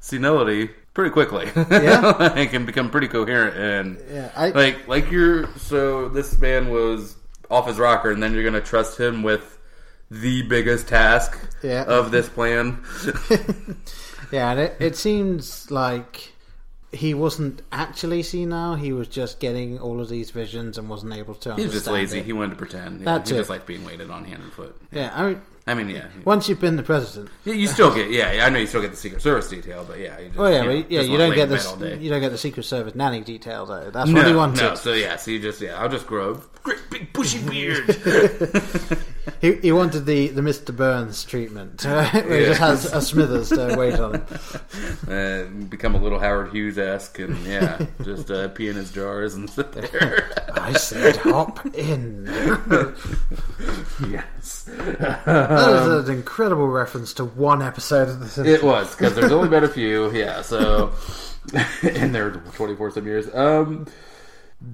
senility pretty quickly. <laughs> Yeah. he can become pretty coherent and Yeah, I- like like you're so this man was off his rocker, and then you're gonna trust him with the biggest task Yeah. of this plan. <laughs> Yeah, and it, it seems like he wasn't actually senile. He was just getting all of these visions and wasn't able to. He's just lazy. it. He wanted to pretend. Yeah, That he too. just liked being waited on hand and foot. Yeah, I mean, I mean, yeah. once you've been the president, Yeah, You still get, yeah. I know you still get the Secret Service detail, but yeah. You just, Oh yeah, you know, but yeah, you don't get in bed this. all day. You don't get the Secret Service nanny detail though. That's no, what he wanted. no. So yeah, so you just yeah, I'll just grow a great big bushy beard. <laughs> He, he wanted the, the Mr. Burns treatment, <laughs> where he just has a Smithers to wait on him. <laughs> and become a little Howard Hughes esque, and yeah, just uh, pee in his jars and sit there. I said, hop in. yes, That is an incredible reference to one episode of the it was because there's only been a <laughs> few. Yeah, so <laughs> in their 24 some years. Um,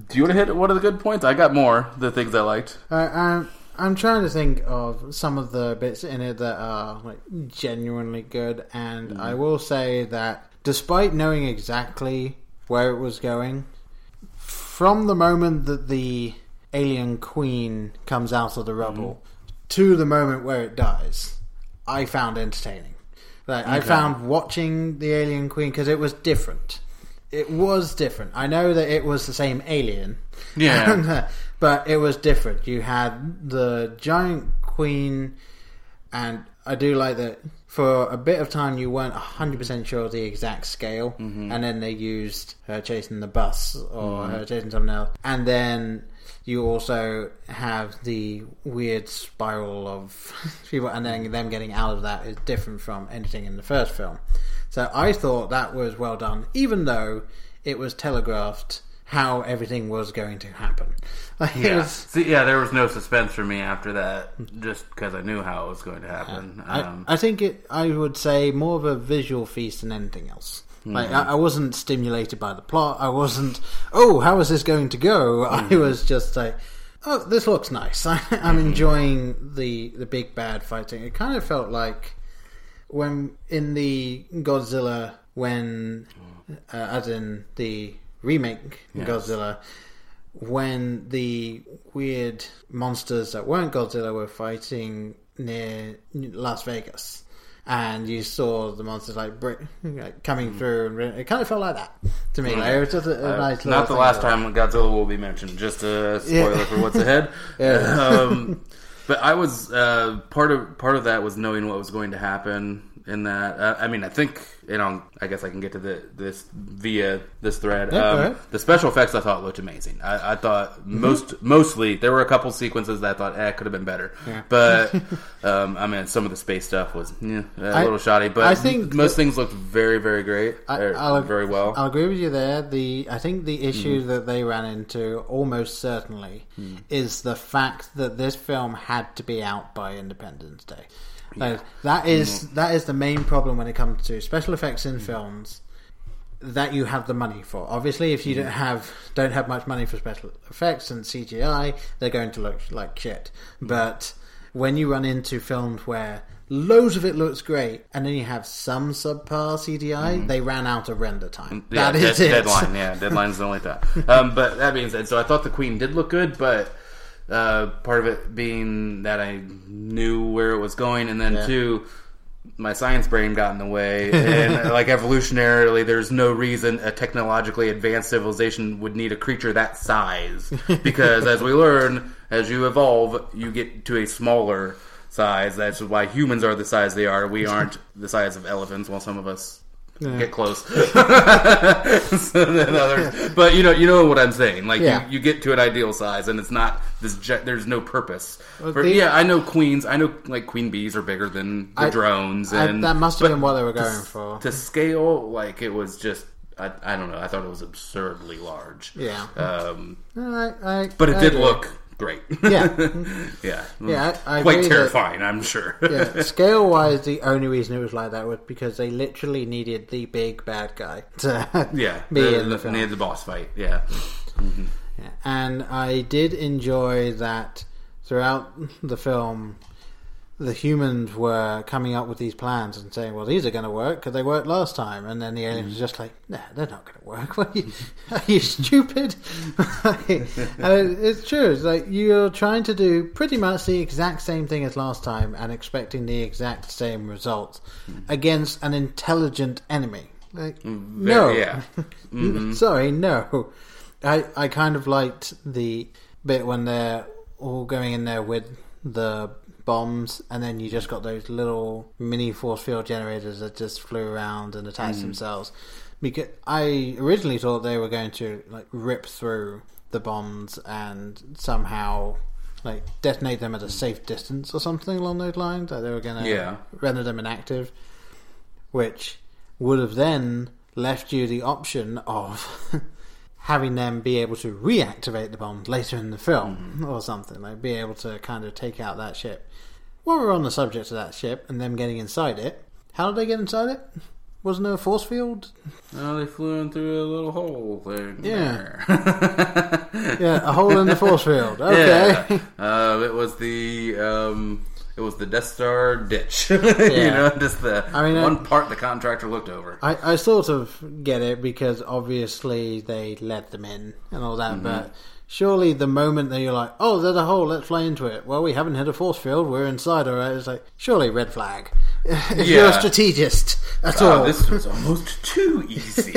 do you want to hit one of the good points? I got more. The things I liked. Uh, I'm, I'm trying to think of some of the bits in it that are like genuinely good, and I will say that despite knowing exactly where it was going. From the moment that the alien queen comes out of the rubble to the moment where it dies, I found entertaining. Like I found watching the alien queen because it was different. It was different. I know that it was the same alien, Yeah. <laughs> but it was different. You had the giant queen, and I do like that. For a bit of time, you weren't hundred percent sure of the exact scale, Mm-hmm. and then they used her chasing the bus or her chasing something else, and then you also have the weird spiral of <laughs> people, and then them getting out of that is different from anything in the first film. So I thought that was well done, even though it was telegraphed how everything was going to happen. <laughs> Like, Yeah. was- See, yeah, there was no suspense for me after that, just because I knew how it was going to happen. I, Um, I think it. I would say more of a visual feast than anything else. Like mm-hmm. I, I wasn't stimulated by the plot. I wasn't. Oh, how is this going to go? <laughs> I mm-hmm. was just like, oh, this looks nice. I, <laughs> I'm mm-hmm. enjoying the the big bad fighting. It kind of felt like when in the Godzilla when, uh, as in the remake Yes. Godzilla, when the weird monsters that weren't Godzilla were fighting near Las Vegas, and you saw the monsters like, like coming through, and it kind of felt like that to me. Like, it was just a, a Uh, nice. not the last time Godzilla will be mentioned. Just a Yeah. spoiler for what's ahead. <laughs> Yeah. <laughs> um, but I was uh, part of part of that was knowing what was going to happen in that. Uh, I mean, I think know. I guess I can get to the, this via this thread. Yeah, go um, the special effects I thought looked amazing. I, I thought Mm-hmm. most mostly there were a couple sequences that I thought eh, could have been better. But <laughs> um, I mean, some of the space stuff was yeah, a I- little shoddy. But I think most that- things looked very very great. I, er, I'll, very well. I'll agree with you there. The I think the issue Mm-hmm. that they ran into almost certainly Mm. is the fact that this film had to be out by Independence Day. Like, that is Mm-hmm. that is the main problem when it comes to special effects in mm. films that you have the money for. Obviously, if you don't mm. have don't have much money for special effects and CGI, they're going to look like shit. Mm. But when you run into films where loads of it looks great, and then you have some subpar CGI, mm-hmm. they ran out of render time. Yeah, that is dead- it. deadline. Yeah, deadline's the only time. Um, but that being said, so I thought the Queen did look good, but uh, part of it being that I knew where it was going, and then Yeah. two, my science brain got in the way, <laughs> and like evolutionarily, there's no reason a technologically advanced civilization would need a creature that size, because as we learn, as you evolve, you get to a smaller size. That's why humans are the size they are. We <laughs> aren't the size of elephants. While some of us get close <laughs> than others. But you know, you know what I'm saying. Like Yeah. you, you get to an ideal size, and it's not this. Je- there's no purpose. Well, For, the- yeah, I know queens. I know like queen bees are bigger than the I- drones, I- and that must have been what they were going s- for. To scale, like it was just. I, I don't know. I thought it was absurdly large. Yeah. Um, I, I, but it I did agree. look great. Yeah. <laughs> yeah. Yeah, I- I quite agree that- terrifying. I'm sure. <laughs> yeah, scale wise, the only reason it was like that was because they literally needed the big bad guy to <laughs> Yeah, be the, in the, the, near the boss fight. Yeah, Yeah, And I did enjoy that throughout the film, the humans were coming up with these plans and saying, "Well, these are going to work because they worked last time," and then the aliens are mm. just like, "Nah, they're not going to work. <laughs> What are, you, are you stupid?" <laughs> and it's true. It's like you're trying to do pretty much the exact same thing as last time and expecting the exact same results mm. against an intelligent enemy. Like, mm, no, yeah. <laughs> Mm-hmm. Sorry, no. I I kind of liked the bit when they're all going in there with the bombs, and then you just got those little mini force field generators that just flew around and attached mm. themselves. Because I originally thought they were going to like rip through the bombs and somehow like detonate them at a safe distance or something along those lines. Like they were going to Yeah. render them inactive, which would have then left you the option of <laughs> having them be able to reactivate the bomb later in the film or something like be able to kind of take out that ship while we're on the subject of that ship and them getting inside it how did they get inside it wasn't there a force field Oh, they flew in through a little hole thing. Yeah. there. <laughs> yeah a hole in the force field okay Yeah. Uh, it was the um, it was the Death Star ditch. <laughs> you know, just the I mean, one uh, part the contractor looked over. I, I sort of get it because obviously they let them in and all that, but surely the moment that you're like, oh, there's a hole, let's fly into it. Well, we haven't hit a force field, we're inside, alright. It's like, surely red flag. <laughs> if you're a strategist at Oh, all. this was almost <laughs> too easy.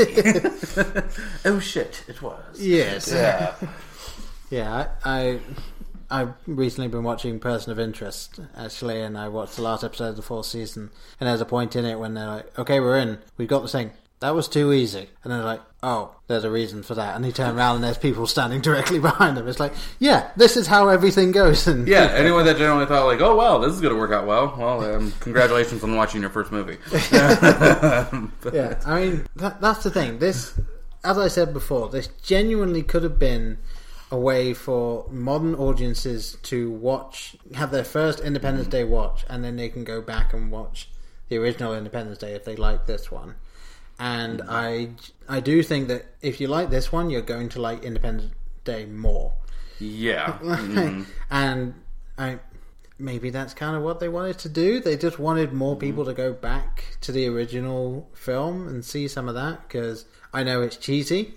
oh shit, it was. Yes. Yeah. Yeah, I, I I've recently been watching Person of Interest actually, and I watched the last episode of the fourth season. And there's a point in it when they're like, "Okay, we're in. We've got the thing. That was too easy." And they're like, "Oh, there's a reason for that." And he turned around and there's people standing <laughs> directly behind him. It's like, yeah, this is how everything goes. And Yeah, anyone that generally thought like, "Oh well, this is going to work out well," well, um, congratulations on watching your first movie. <laughs> <laughs> yeah, I mean that, that's the thing. This, as I said before, this genuinely could have been a way for modern audiences to watch, have their first Independence Day watch, and then they can go back and watch the original Independence Day if they like this one. And I, I do think that if you like this one, you're going to like Independence Day more. yeah, <laughs> Mhm. and I maybe that's kind of what they wanted to do. They just wanted more people to go back to the original film and see some of that because I know it's cheesy,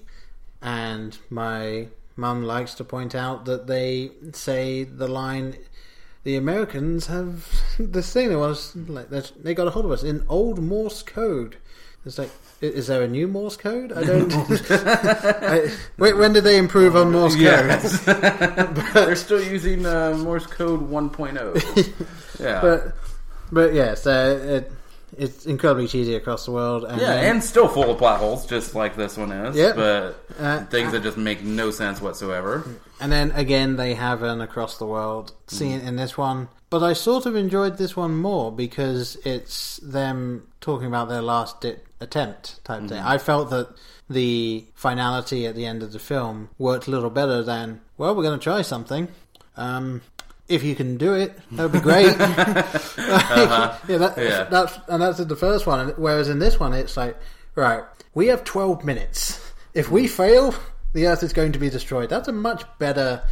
and my mum likes to point out that they say the line. The Americans have <laughs> this thing. They want us, like they- they got a hold of us in old Morse code. It's like, is there a new Morse code? I don't. <laughs> <laughs> I, when when did they improve on Morse code? yes. They're still using uh, Morse code 1.0. Yeah, but but yes, uh, it, it's incredibly cheesy across the world. And yeah, then- and still full of plot holes, just like this one is. Yep. but Uh, things that just make no sense whatsoever. and then again they have an across the world scene in this one. But I sort of enjoyed this one more because it's them talking about their last attempt type thing. I felt that the finality at the end of the film worked a little better than well, we're going to try something. Um, if you can do it, that would be great. <laughs> Like, uh-huh. yeah, that, Yeah. that's and that's in the first one. Whereas in this one, it's like, right, we have twelve minutes. If we hmm. fail, the Earth is going to be destroyed. That's a much better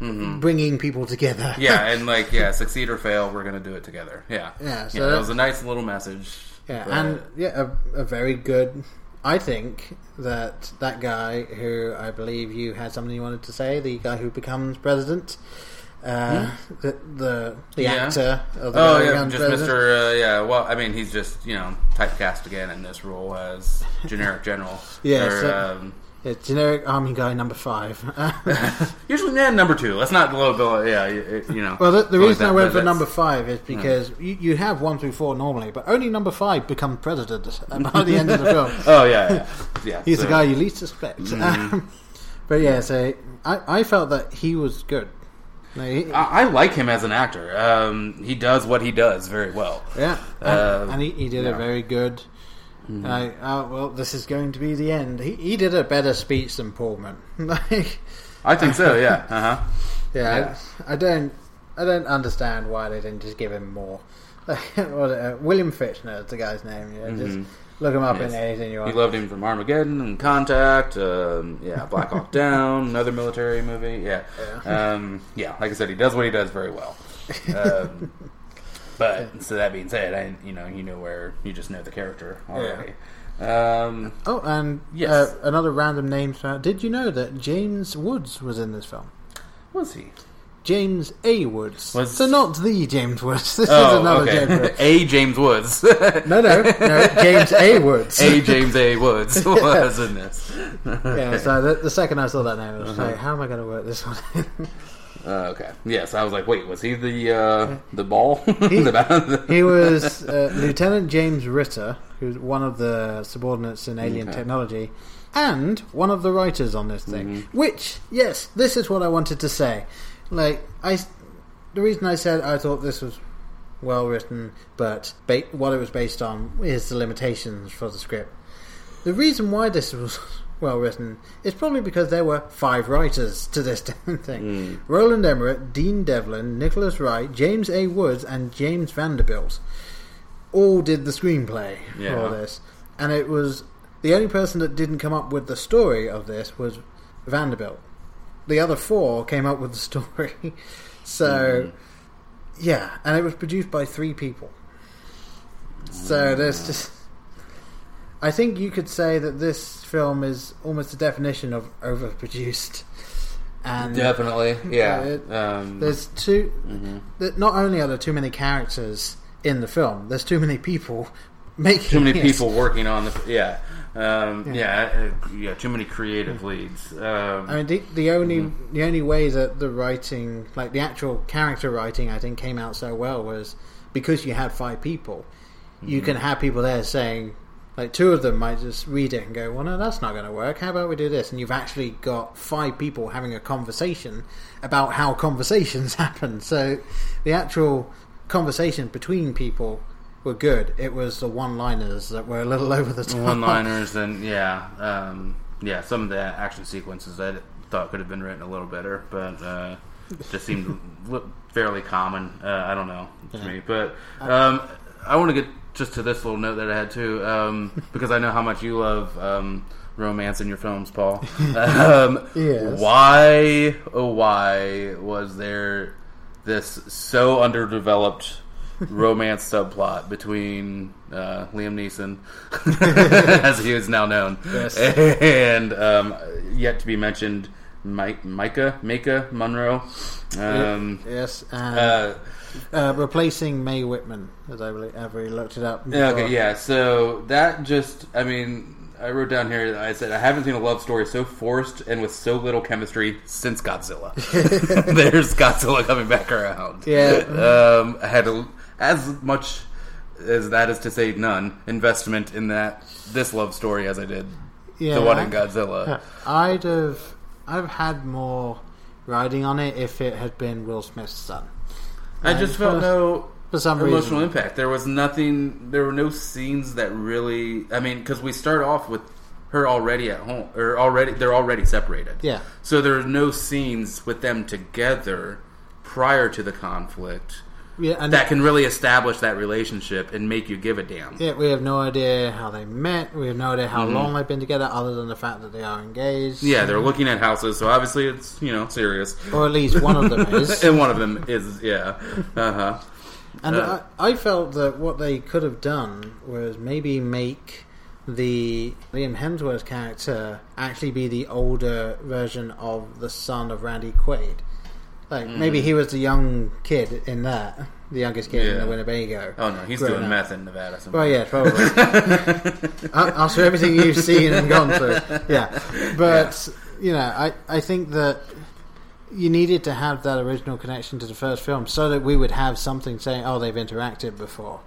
mm-hmm. bringing people together. Yeah, <laughs> and like, yeah, succeed or fail, we're gonna do it together. Yeah, Yeah, so yeah, that- it was a nice little message. Yeah, but- and yeah, a, a very good. I think that that guy who I believe you had something you wanted to say, the guy who becomes president, uh, the the, the Hmm? Yeah. actor of the Oh yeah, just president. Mr. Uh, yeah, well, I mean, he's just you know typecast again in this role as generic general. <laughs> Yeah, Or, so- um, It's generic army guy number five. <laughs> <laughs> usually nah, number two. Let's not low bill. Yeah, you, you know. well, the, the reason that, I went for number five is because you, you have one through four normally, but only number five becomes president by the end of the film. Oh yeah, yeah. yeah He's so- the guy you least suspect. Mm-hmm. But yeah, so I, I felt that he was good. He- I, I like him as an actor. Um, he does what he does very well. Yeah, and, Uh, and he, he did yeah. Mm-hmm. it very good. I, oh, well, this is going to be the end. He, he did a better speech than Pullman. <laughs> like, I think so. Yeah. <laughs> Uh huh. yeah, Yeah. I, I don't, I don't understand why they didn't just give him more. <laughs> Uh, William Fichtner is the guy's name. Yeah, just look him up. Yes. in anything you want. He loved him from Armageddon and Contact. Um, yeah, Black Hawk <laughs> Down, another military movie. Yeah, yeah. Um, yeah. Like I said, he does what he does very well. Um, <laughs> but so that being said, I you know you know where you just know the character already. Um, oh, and Yes. uh, another random name. Did you know that James Woods was in this film? was he? James A. Woods. Was- So not the James Woods. <laughs> This is Oh, another okay. James Woods. A. James Woods. <laughs> No, no, no. James A. Woods. A. James A. Woods <laughs> was in this. yeah, so the, the second I saw that name, I Uh-huh. was like, how am I going to work this one in? Uh, okay. Yes, I was like, wait, was he the uh, the ball? The he was uh, Lieutenant James Ritter, who's one of the subordinates in alien Okay. technology, and one of the writers on this thing. Mm-hmm. Which, yes, this is what I wanted to say. Like, I, the reason I said I thought this was well written, but ba- what it was based on is the limitations for the script. The reason why this was <laughs> well written is probably because there were five writers to this <laughs> damn thing: hmm. Roland Emmerich, Dean Devlin, Nicolas Wright, James A. Woods, and James Vanderbilt. All did the screenplay Yeah. for this, and it was the only person that didn't come up with the story of this was Vanderbilt. The other four came up with the story, <laughs> so Yeah, and it was produced by three people. So there's just. I think you could say that this film is almost the definition of overproduced. And Definitely, yeah. <laughs> It- um, there's too. mhm. that Not only are there too many characters in the film, there's too many people <laughs> making too many it. people working on the yeah, um, Yeah. yeah, uh, yeah, too many creative leads. Um, I mean, the, the only the only way that the writing, like the actual character writing, I think came out so well was because you had five people. You can have people there saying, like two of them might just read it and go, "Well, no, that's not going to work. How about we do this?" And you've actually got five people having a conversation about how conversations <laughs> happen. So the actual conversation between people were good. It was the one-liners that were a little <laughs> over the top. one-liners and yeah, um, yeah, some of the action sequences I thought could have been written a little better, but uh, just seemed <laughs> fairly common. Uh, I don't know to Yeah. me, but um, I want to get just to this little note that I had too, um, <laughs> because I know how much you love. Um, Romance in your films, Paul. Um, Yes. Why, oh, why was there this so underdeveloped <laughs> romance subplot between uh, Liam Neeson, <laughs> as he is now known, Yes. and um, yet to be mentioned Mike, Maika, Maika Monroe. Um, yes, and uh, uh, replacing Mae Whitman, as I really, looked it up. yeah, before. okay, yeah. So that just, I mean, I wrote down here. I said I haven't seen a love story so forced and with so little chemistry since Godzilla. <laughs> There's Godzilla coming back around. Yeah. um, I had a, as much as that is to say none investment in that this love story as I did yeah. the one in Godzilla. I'd have, I've had more riding on it if it had been Will Smith's son. I And just felt no for some emotional reason. impact. There was nothing. There were no scenes that really. I mean, because we start off with her already at home, or already they're already separated. Yeah. So there are no scenes with them together prior to the conflict Yeah, and that can really establish that relationship and make you give a damn. yeah, we have no idea how they met. We have no idea how Mhm. long they've been together, other than the fact that they are engaged. Yeah, they're looking at houses, so obviously it's you know serious. or at least one of them <laughs> is. and one of them is yeah, uh huh. And Uh, I, I felt that what they could have done was maybe make the Liam Hemsworth character actually be the older version of the son of Randy Quaid. Like maybe he was the young kid in that, the youngest kid in Mm. The Winnebago. Oh no, he's doing up. meth in Nevada. Somewhere. Well, yeah, probably. <laughs> After everything you've seen and gone through, yeah. But you know, I I think that you needed to have that original connection to the first film so that we would have something saying, "Oh, they've interacted before,"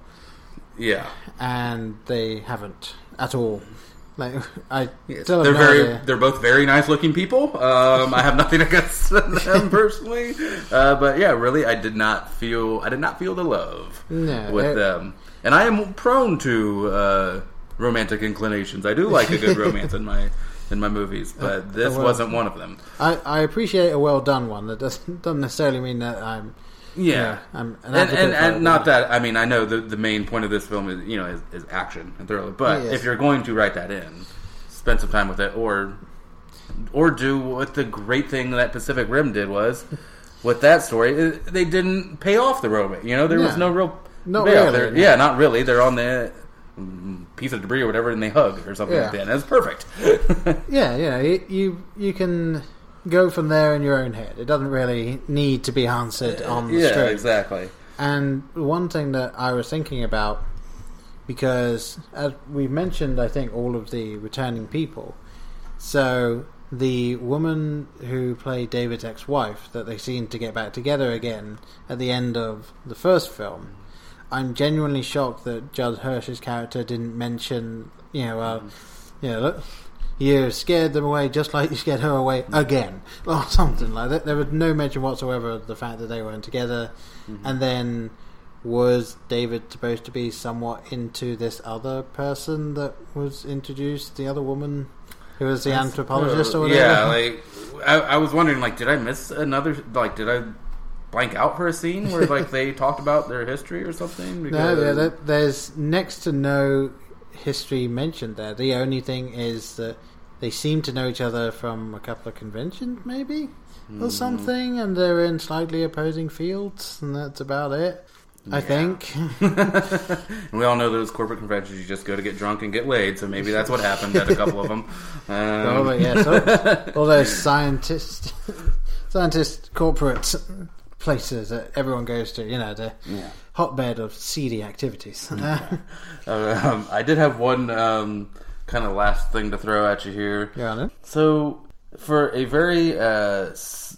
yeah. and they haven't at all. Like <laughs> I Yes, they're no very, idea. they're both very nice looking people. Um, I have nothing <laughs> against them <laughs> personally, uh, but yeah, really, I did not feel, I did not feel the love No, with them, and I am prone to uh, romantic inclinations. I do like a good romance in my in my movies, but this well- wasn't one of them. I, I appreciate a well done one. That doesn't doesn't necessarily mean that I'm Yeah. I'm an and, and, and not that I mean I know the the main point of this film is you know is, is action and thriller, but Yes. if you're going to write that in, spend some time with it, or or do what the great thing that Pacific Rim did was with that story. They didn't pay off the romance. You know, there was no real. Yeah, really, no. Yeah, not really. They're on the mm, piece of debris or whatever, and they hug or something Yeah. like that. And that's perfect. <laughs> Yeah, yeah. You, you you can go from there in your own head. It doesn't really need to be answered uh, on the yeah, street. exactly. And one thing that I was thinking about, because as we've mentioned, I think all of the returning people. So the woman who played David's ex-wife, that they seem to get back together again at the end of the first film. I'm genuinely shocked that Judd Hirsch's character didn't mention, you know, uh, mm. you know, look, you scared them away just like you scared her away mm. again, <laughs> or something like that. There was no mention whatsoever of the fact that they weren't together. Mm-hmm. And then, was David supposed to be somewhat into this other person that was introduced, the other woman who was the anthropologist or whatever? Yeah, like I, I was wondering, like, did I miss another? Like, did I blank out for a scene where like they <laughs> talked about their history or something? No, yeah, there, there's next to no history mentioned there. The only thing is that they seem to know each other from a couple of conventions, maybe Hmm. or something, and they're in slightly opposing fields, and that's about it. I think. <laughs> we all know those corporate conventions you just go to get drunk and get laid, so maybe that's what happened at a couple of them. <laughs> Um, Oh, yes, all, all those scientist, scientist corporate places that everyone goes to, you know, the Yeah. hotbed of seedy activities. <laughs> Uh, um, I did have one um, kind of last thing to throw at you here. yeah. So, for a very uh, s-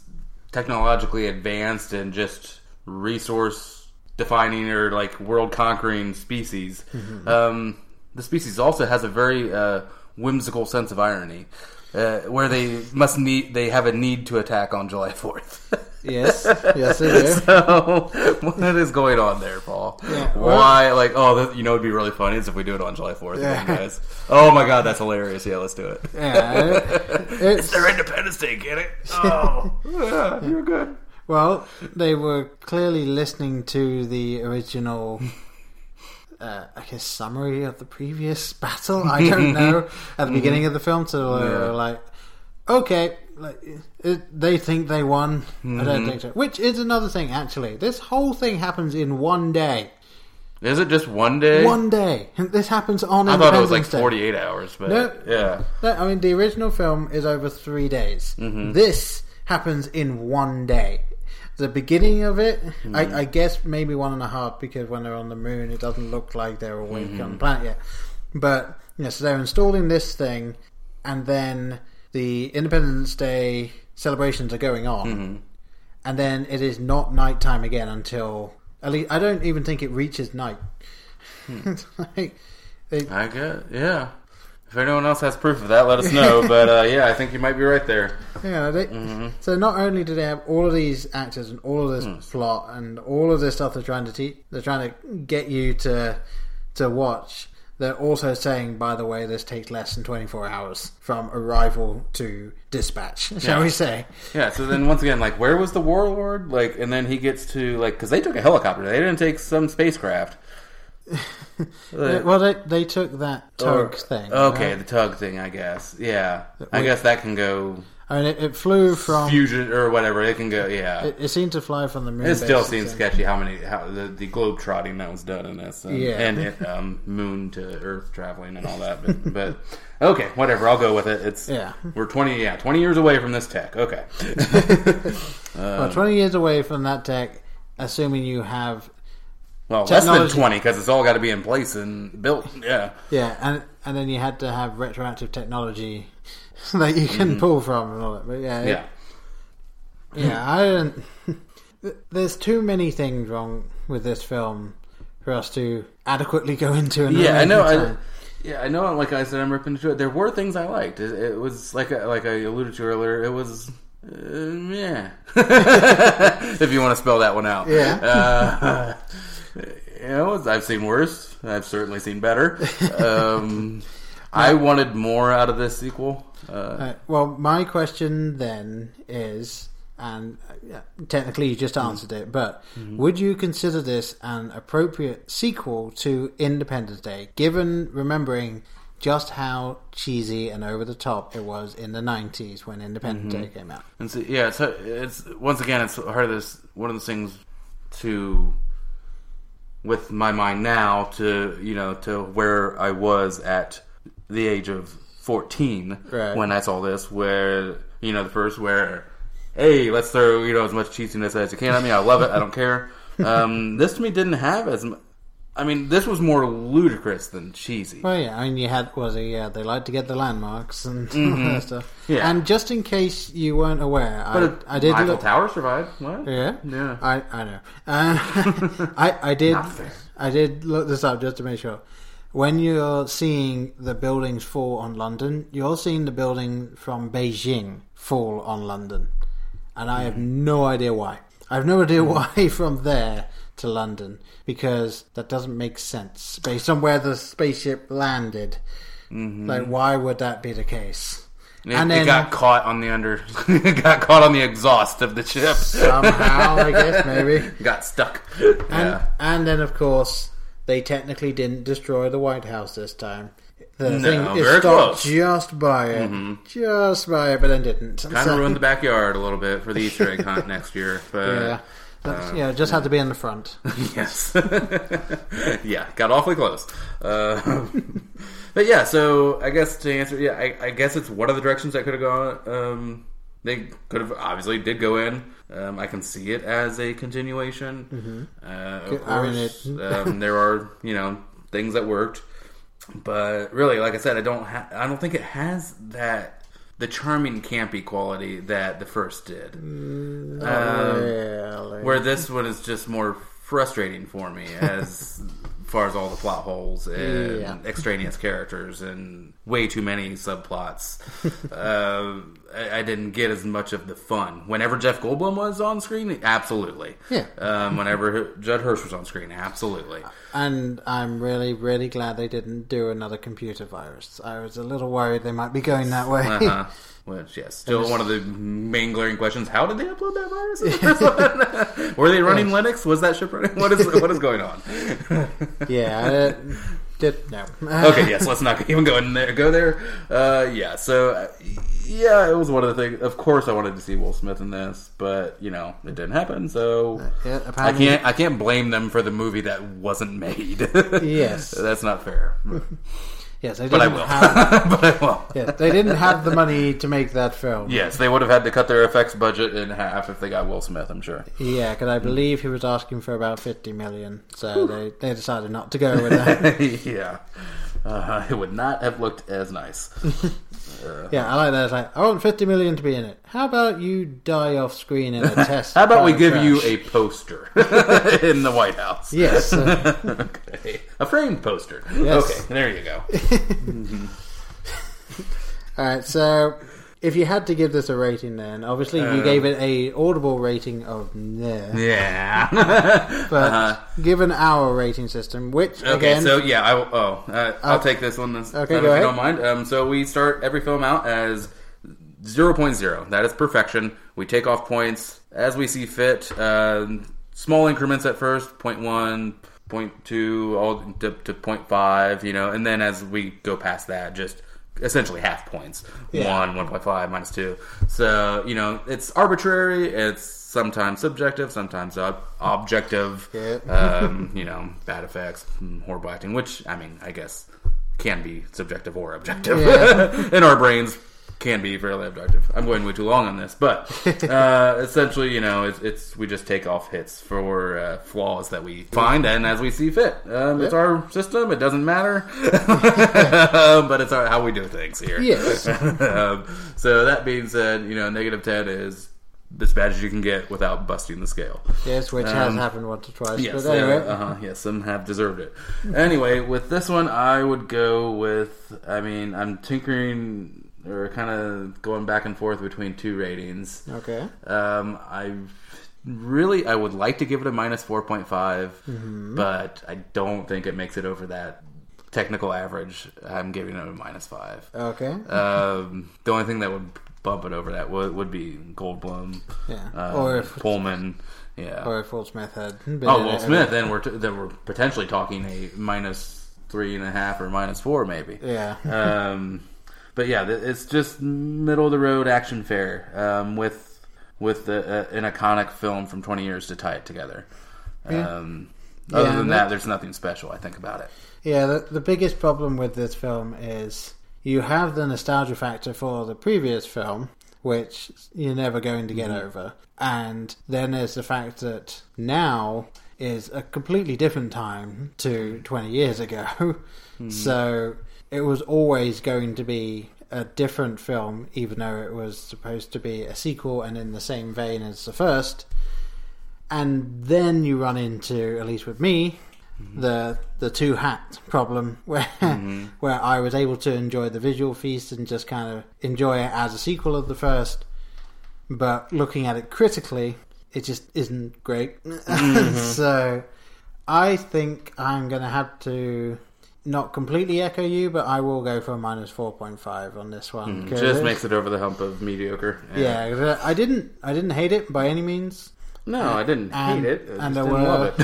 technologically advanced and just resource defining or like world conquering species, um, the species also has a very uh, whimsical sense of irony. Uh, where they must need, they have a need to attack on July Fourth. <laughs> Yes, yes, they <laughs> do. so, what is going on there, Paul? Yeah, well- Why? Like, oh, that, you know, it'd be really funny is if we do it on July Fourth, Yeah. guys. Oh my God, that's hilarious! Yeah, let's do it. Yeah, it- <laughs> it's, Their Independence Day, get it? <laughs> Oh, yeah, you're good. well, they were clearly listening to the original. Uh, I guess summary of the previous battle. I don't know at the beginning of the film, so they Yeah. were like, "Okay, like it, they think they won." I don't think so. Which is another thing, actually. This whole thing happens in one day. Is it just one day? One day. This happens on. I thought it was like Independence Day. 48 hours, but No. yeah. No, I mean the original film is over three days. Mm-hmm. This happens in one day. The beginning of it, Mm-hmm. I, I guess maybe one and a half because when they're on the moon, it doesn't look like they're awake Mm-hmm. on the planet yet. But you know, so they're installing this thing, and then the Independence Day celebrations are going on, Mm-hmm. and then it is not nighttime again until at least I don't even think it reaches night. Hmm. <laughs> Like, they, I guess, yeah. If anyone else has proof of that, let us know. <laughs> but uh, yeah, I think you might be right there. Yeah, they, Mm-hmm. so not only do they have all of these actors and all of this Hmm. plot and all of this stuff they're trying to teach, they're trying to get you to to watch. They're also saying, by the way, this takes less than twenty four hours from arrival to dispatch. <laughs> Shall Yeah. we say? Yeah, so then once again, like, where was the warlord? Like, and then he gets to, like, because they took a helicopter. They didn't take some spacecraft. <laughs> Well, they they took that tug Or- thing. Okay, right? the tug thing, I guess. Yeah. I guess that can go I mean, it, it flew from. fusion or whatever. It can go, yeah. It, it seemed to fly from the moon. It still seems sketchy how many how the, the globe trotting that was done in this, and, Yeah. and it, um, moon to Earth traveling and all that. But, <laughs> but okay, whatever. I'll go with it. It's Yeah. we're twenty yeah twenty years away from this tech. Okay, <laughs> Well, twenty years away from that tech, assuming you have well less than Technology. twenty because it's all got to be in place and built. Yeah, Yeah, and and then you had to have retroactive technology <laughs> that you can pull from and all that. But yeah, it- Mm-hmm. yeah. yeah. I don't. <laughs> There's too many things wrong with this film for us to adequately go into. Yeah, I know. I, yeah, I know. Like I said, I'm ripping into it. There were things I liked. It, it was like I- like I alluded to earlier. It was. Uh, yeah, <laughs> if you want to spell that one out. Yeah. Uh, you know, I've seen worse. I've certainly seen better. Um, I wanted more out of this sequel. Uh, Uh, well, my question then is, and uh, technically you just answered it, but would you consider this an appropriate sequel to Independence Day, given remembering just how cheesy and over the top it was in the '90s when Independence Day came out? And so, yeah, so it's once again, it's part of this one of the things to with my mind now to you know to where I was at the age of fourteen Right. when I saw this, where you know the first where hey, let's throw you know as much cheesiness as you can at me. I love it. I don't care. <laughs> Um, this to me didn't have as. mu- I mean, this was more ludicrous than cheesy. Well, yeah, I mean, you had was it? Yeah, they like to get the landmarks and <laughs> all that stuff. Mm-hmm. Yeah. and just in case you weren't aware, I, it- I did Michael look. Tower survived. What? Yeah, Yeah. I I know. Uh, <laughs> I I did I did look this up just to make sure. When you're seeing the buildings fall on London, you're seeing the building from Beijing fall on London, and I have Hmm. no idea why. I have no idea why <laughs> from there to London because that doesn't make sense based on where the spaceship landed. Like, why would that be the case? It, it got caught on the under, <laughs> it got caught on the exhaust of the ship. somehow, I guess maybe. <laughs> got stuck. And, yeah. and then, of course, they technically didn't destroy the White House this time. The No, thing very close. Mm-hmm. just by it, just by it, but then didn't. Kind of So- ruined the backyard a little bit for the Easter egg <laughs> hunt next year. But Yeah, That's, yeah, just had to be in the front. <laughs> yes, <laughs> yeah, got awfully close. Uh, but yeah, so I guess to answer, yeah, I, I guess it's one of the directions that could have gone. Um, they could have obviously did go in. Um, I can see it as a continuation. Uh, of course, it- <laughs> um, there are you know things that worked, but really, like I said, I don't ha- I don't think it has that the charming campy quality that the first did. Um, really. where this one is just more frustrating for me as far as all the plot holes and Yeah. extraneous characters and way too many subplots. <laughs> uh, I, I didn't get as much of the fun. Whenever Jeff Goldblum was on screen, absolutely. Yeah. Um, whenever Judd Hirsch was on screen, absolutely. And I'm really, really glad they didn't do another computer virus. I was a little worried they might be going that way. Uh-huh. <laughs> Which, yes, still one of the main glaring questions: How did they upload that virus? in the first one? Were they running Linux? Was that ship running? What is what is going on? <laughs> yeah, I did no. <laughs> okay, yes, let's not even go in there. Go there. Uh, yeah, so uh, yeah, it was one of the things. Of course, I wanted to see Will Smith in this, but you know, it didn't happen. So Yeah, I can't. I can't blame them for the movie that wasn't made. <laughs> Yes. that's not fair. Yes, they But I didn't will. have. <laughs> but I will. Yeah, they didn't have the money to make that film. Yes, they would have had to cut their effects budget in half if they got Will Smith. I'm sure. Yeah, because I believe he was asking for about fifty million, so they, they decided not to go with <laughs> that. yeah, uh, <laughs> it would not have looked as nice. <laughs> yeah, I like that. It's like I want fifty million to be in it. How about you die off screen in a <laughs> test? How about we give crash? you a poster in the White House? Yes. uh, okay. A framed poster. Yes. Okay, there you go. All right, so if you had to give this a rating, then obviously you Uh, gave it a audible rating of nah. Yeah. <laughs> But Uh-huh. given our rating system, which Okay, again, so yeah, I will, oh, uh, I'll Uh, take this one this okay, go if ahead. you don't mind. Um, so we start every film out as 0.0. That is perfection. We take off points as we see fit. Um, small increments at first, 0.1, 0.2, all to, to 0.5, you know, and then as we go past that, just essentially half points. Yeah. 1, 1.5, minus 2. So, you know, it's arbitrary, it's sometimes subjective, sometimes ob- objective Yeah. um, <laughs> you know, bad effects, horrible acting, which I mean, I guess can be subjective or objective. Yeah. <laughs> In our brains, can be fairly objective. I'm going way too long on this, but <laughs> uh, essentially, you know, it's, it's we just take off hits for uh, flaws that we find and as we see fit. Um, It's our system; it doesn't matter, <laughs> but it's our, how we do things here. Yes. <laughs> um, so that being said, you know, negative ten is as bad as you can get without busting the scale. yes, which has um, happened once or twice. Yes, but anyway, uh, uh-huh, yes, some have deserved it. Anyway, with this one, I would go with. I mean, I'm tinkering or kind of going back and forth between two ratings. okay, Um, I really, I would like to give it a minus four Mm-hmm. but I don't think it makes it over that technical average. I'm giving it a minus five. okay, Um, the only thing that would bump it over that would, would be Goldblum, yeah, um, or if Pullman. Yeah. or if Will Smith had. Been Oh, Will. Smith. Then we're t- then we're potentially talking a minus three and a half or minus four, maybe. Yeah, Um, <laughs> but yeah, it's just middle of the road action fare um, with with the, uh, an iconic film from 20 years to tie it together. Yeah. Um, Yeah, other than that, there's nothing special. I think about it. yeah. The, the biggest problem with this film is you have the nostalgia factor for the previous film, which you're never going to get Mm-hmm. over, and then there's the fact that now is a completely different time to 20 years ago. <laughs> Hmm. So it was always going to be a different film, even though it was supposed to be a sequel and in the same vein as the first. And then you run into, at least with me, mm-hmm. the the two hat problem, <laughs> where mm-hmm. where I was able to enjoy the visual feast and just kind of enjoy it as a sequel of the first, but looking at it critically, it just isn't great. <laughs> Mm-hmm. so I think I'm going to have to not completely echo you, but I will go for a minus four point five on this one. Mm, Just makes it over the hump of mediocre. yeah, uh, I didn't I didn't hate it by any means. No, I didn't And- hate it. I and there were- love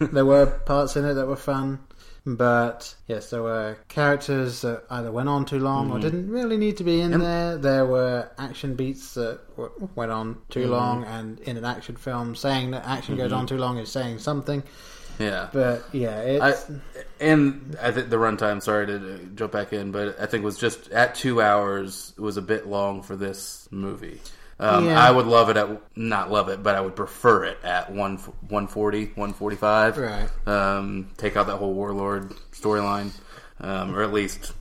it. <laughs> There were parts in it that were fun. But yes, there were characters that either went on too long Mm-hmm. or didn't really need to be in there. There were action beats that w- went on too Mm-hmm. long, and in an action film, saying that action goes on too long is saying something. Yeah. But yeah, I, and I think the runtime. Sorry to jump back in, but I think was just at two hours was a bit long for this movie. Um, Yeah. I would love it at not love it, but I would prefer it at one 140, 145. Right. Um, take out that whole warlord storyline, um, or at least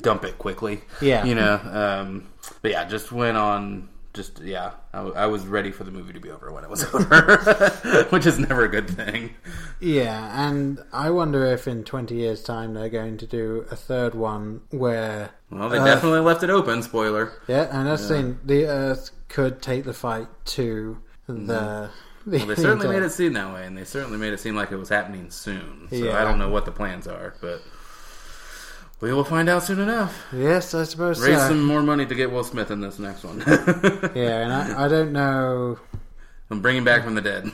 dump it quickly. Yeah. you know. Um, but yeah, just went on. Just yeah, I was ready for the movie to be over when it was <laughs> over, <laughs> which is never a good thing. yeah, and I wonder if in twenty years' time they're going to do a third one where Well, they Uh, definitely left it open. Spoiler. Yeah, and that's saying the Earth could take the fight to the. the Mm-hmm. Well, they <laughs> certainly made it seem that way, and they certainly made it seem like it was happening soon. So Yeah. I don't know what the plans are, but we will find out soon enough. Yes, I suppose Raise so. some more money to get Will Smith in this next one. <laughs> Yeah, and I, I don't know. I'm bringing back from the dead.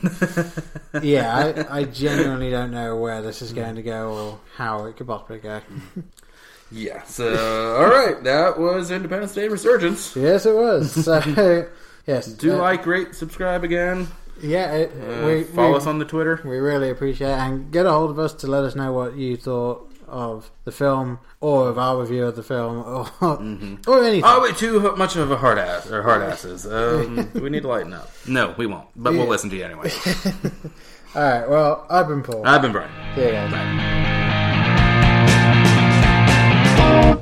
<laughs> Yeah, I, I genuinely don't know where this is going to go or how it could possibly go. yeah. So all right, that was Independence Day Resurgence. yes, it was. <laughs> So, yes. Do uh, like, rate, subscribe again. Yeah, it, Uh, we, follow we, us on the Twitter. we really appreciate it. And get a hold of us to let us know what you thought of the film or of our review of the film <laughs> or, mm-hmm. or anything. Are we too much of a hard ass or hard <laughs> asses? Um, we need to lighten up. No, we won't. But yeah. we'll listen to you anyway. <laughs> All right. Well, I've been Paul. I've been Brian. See you guys. Bye.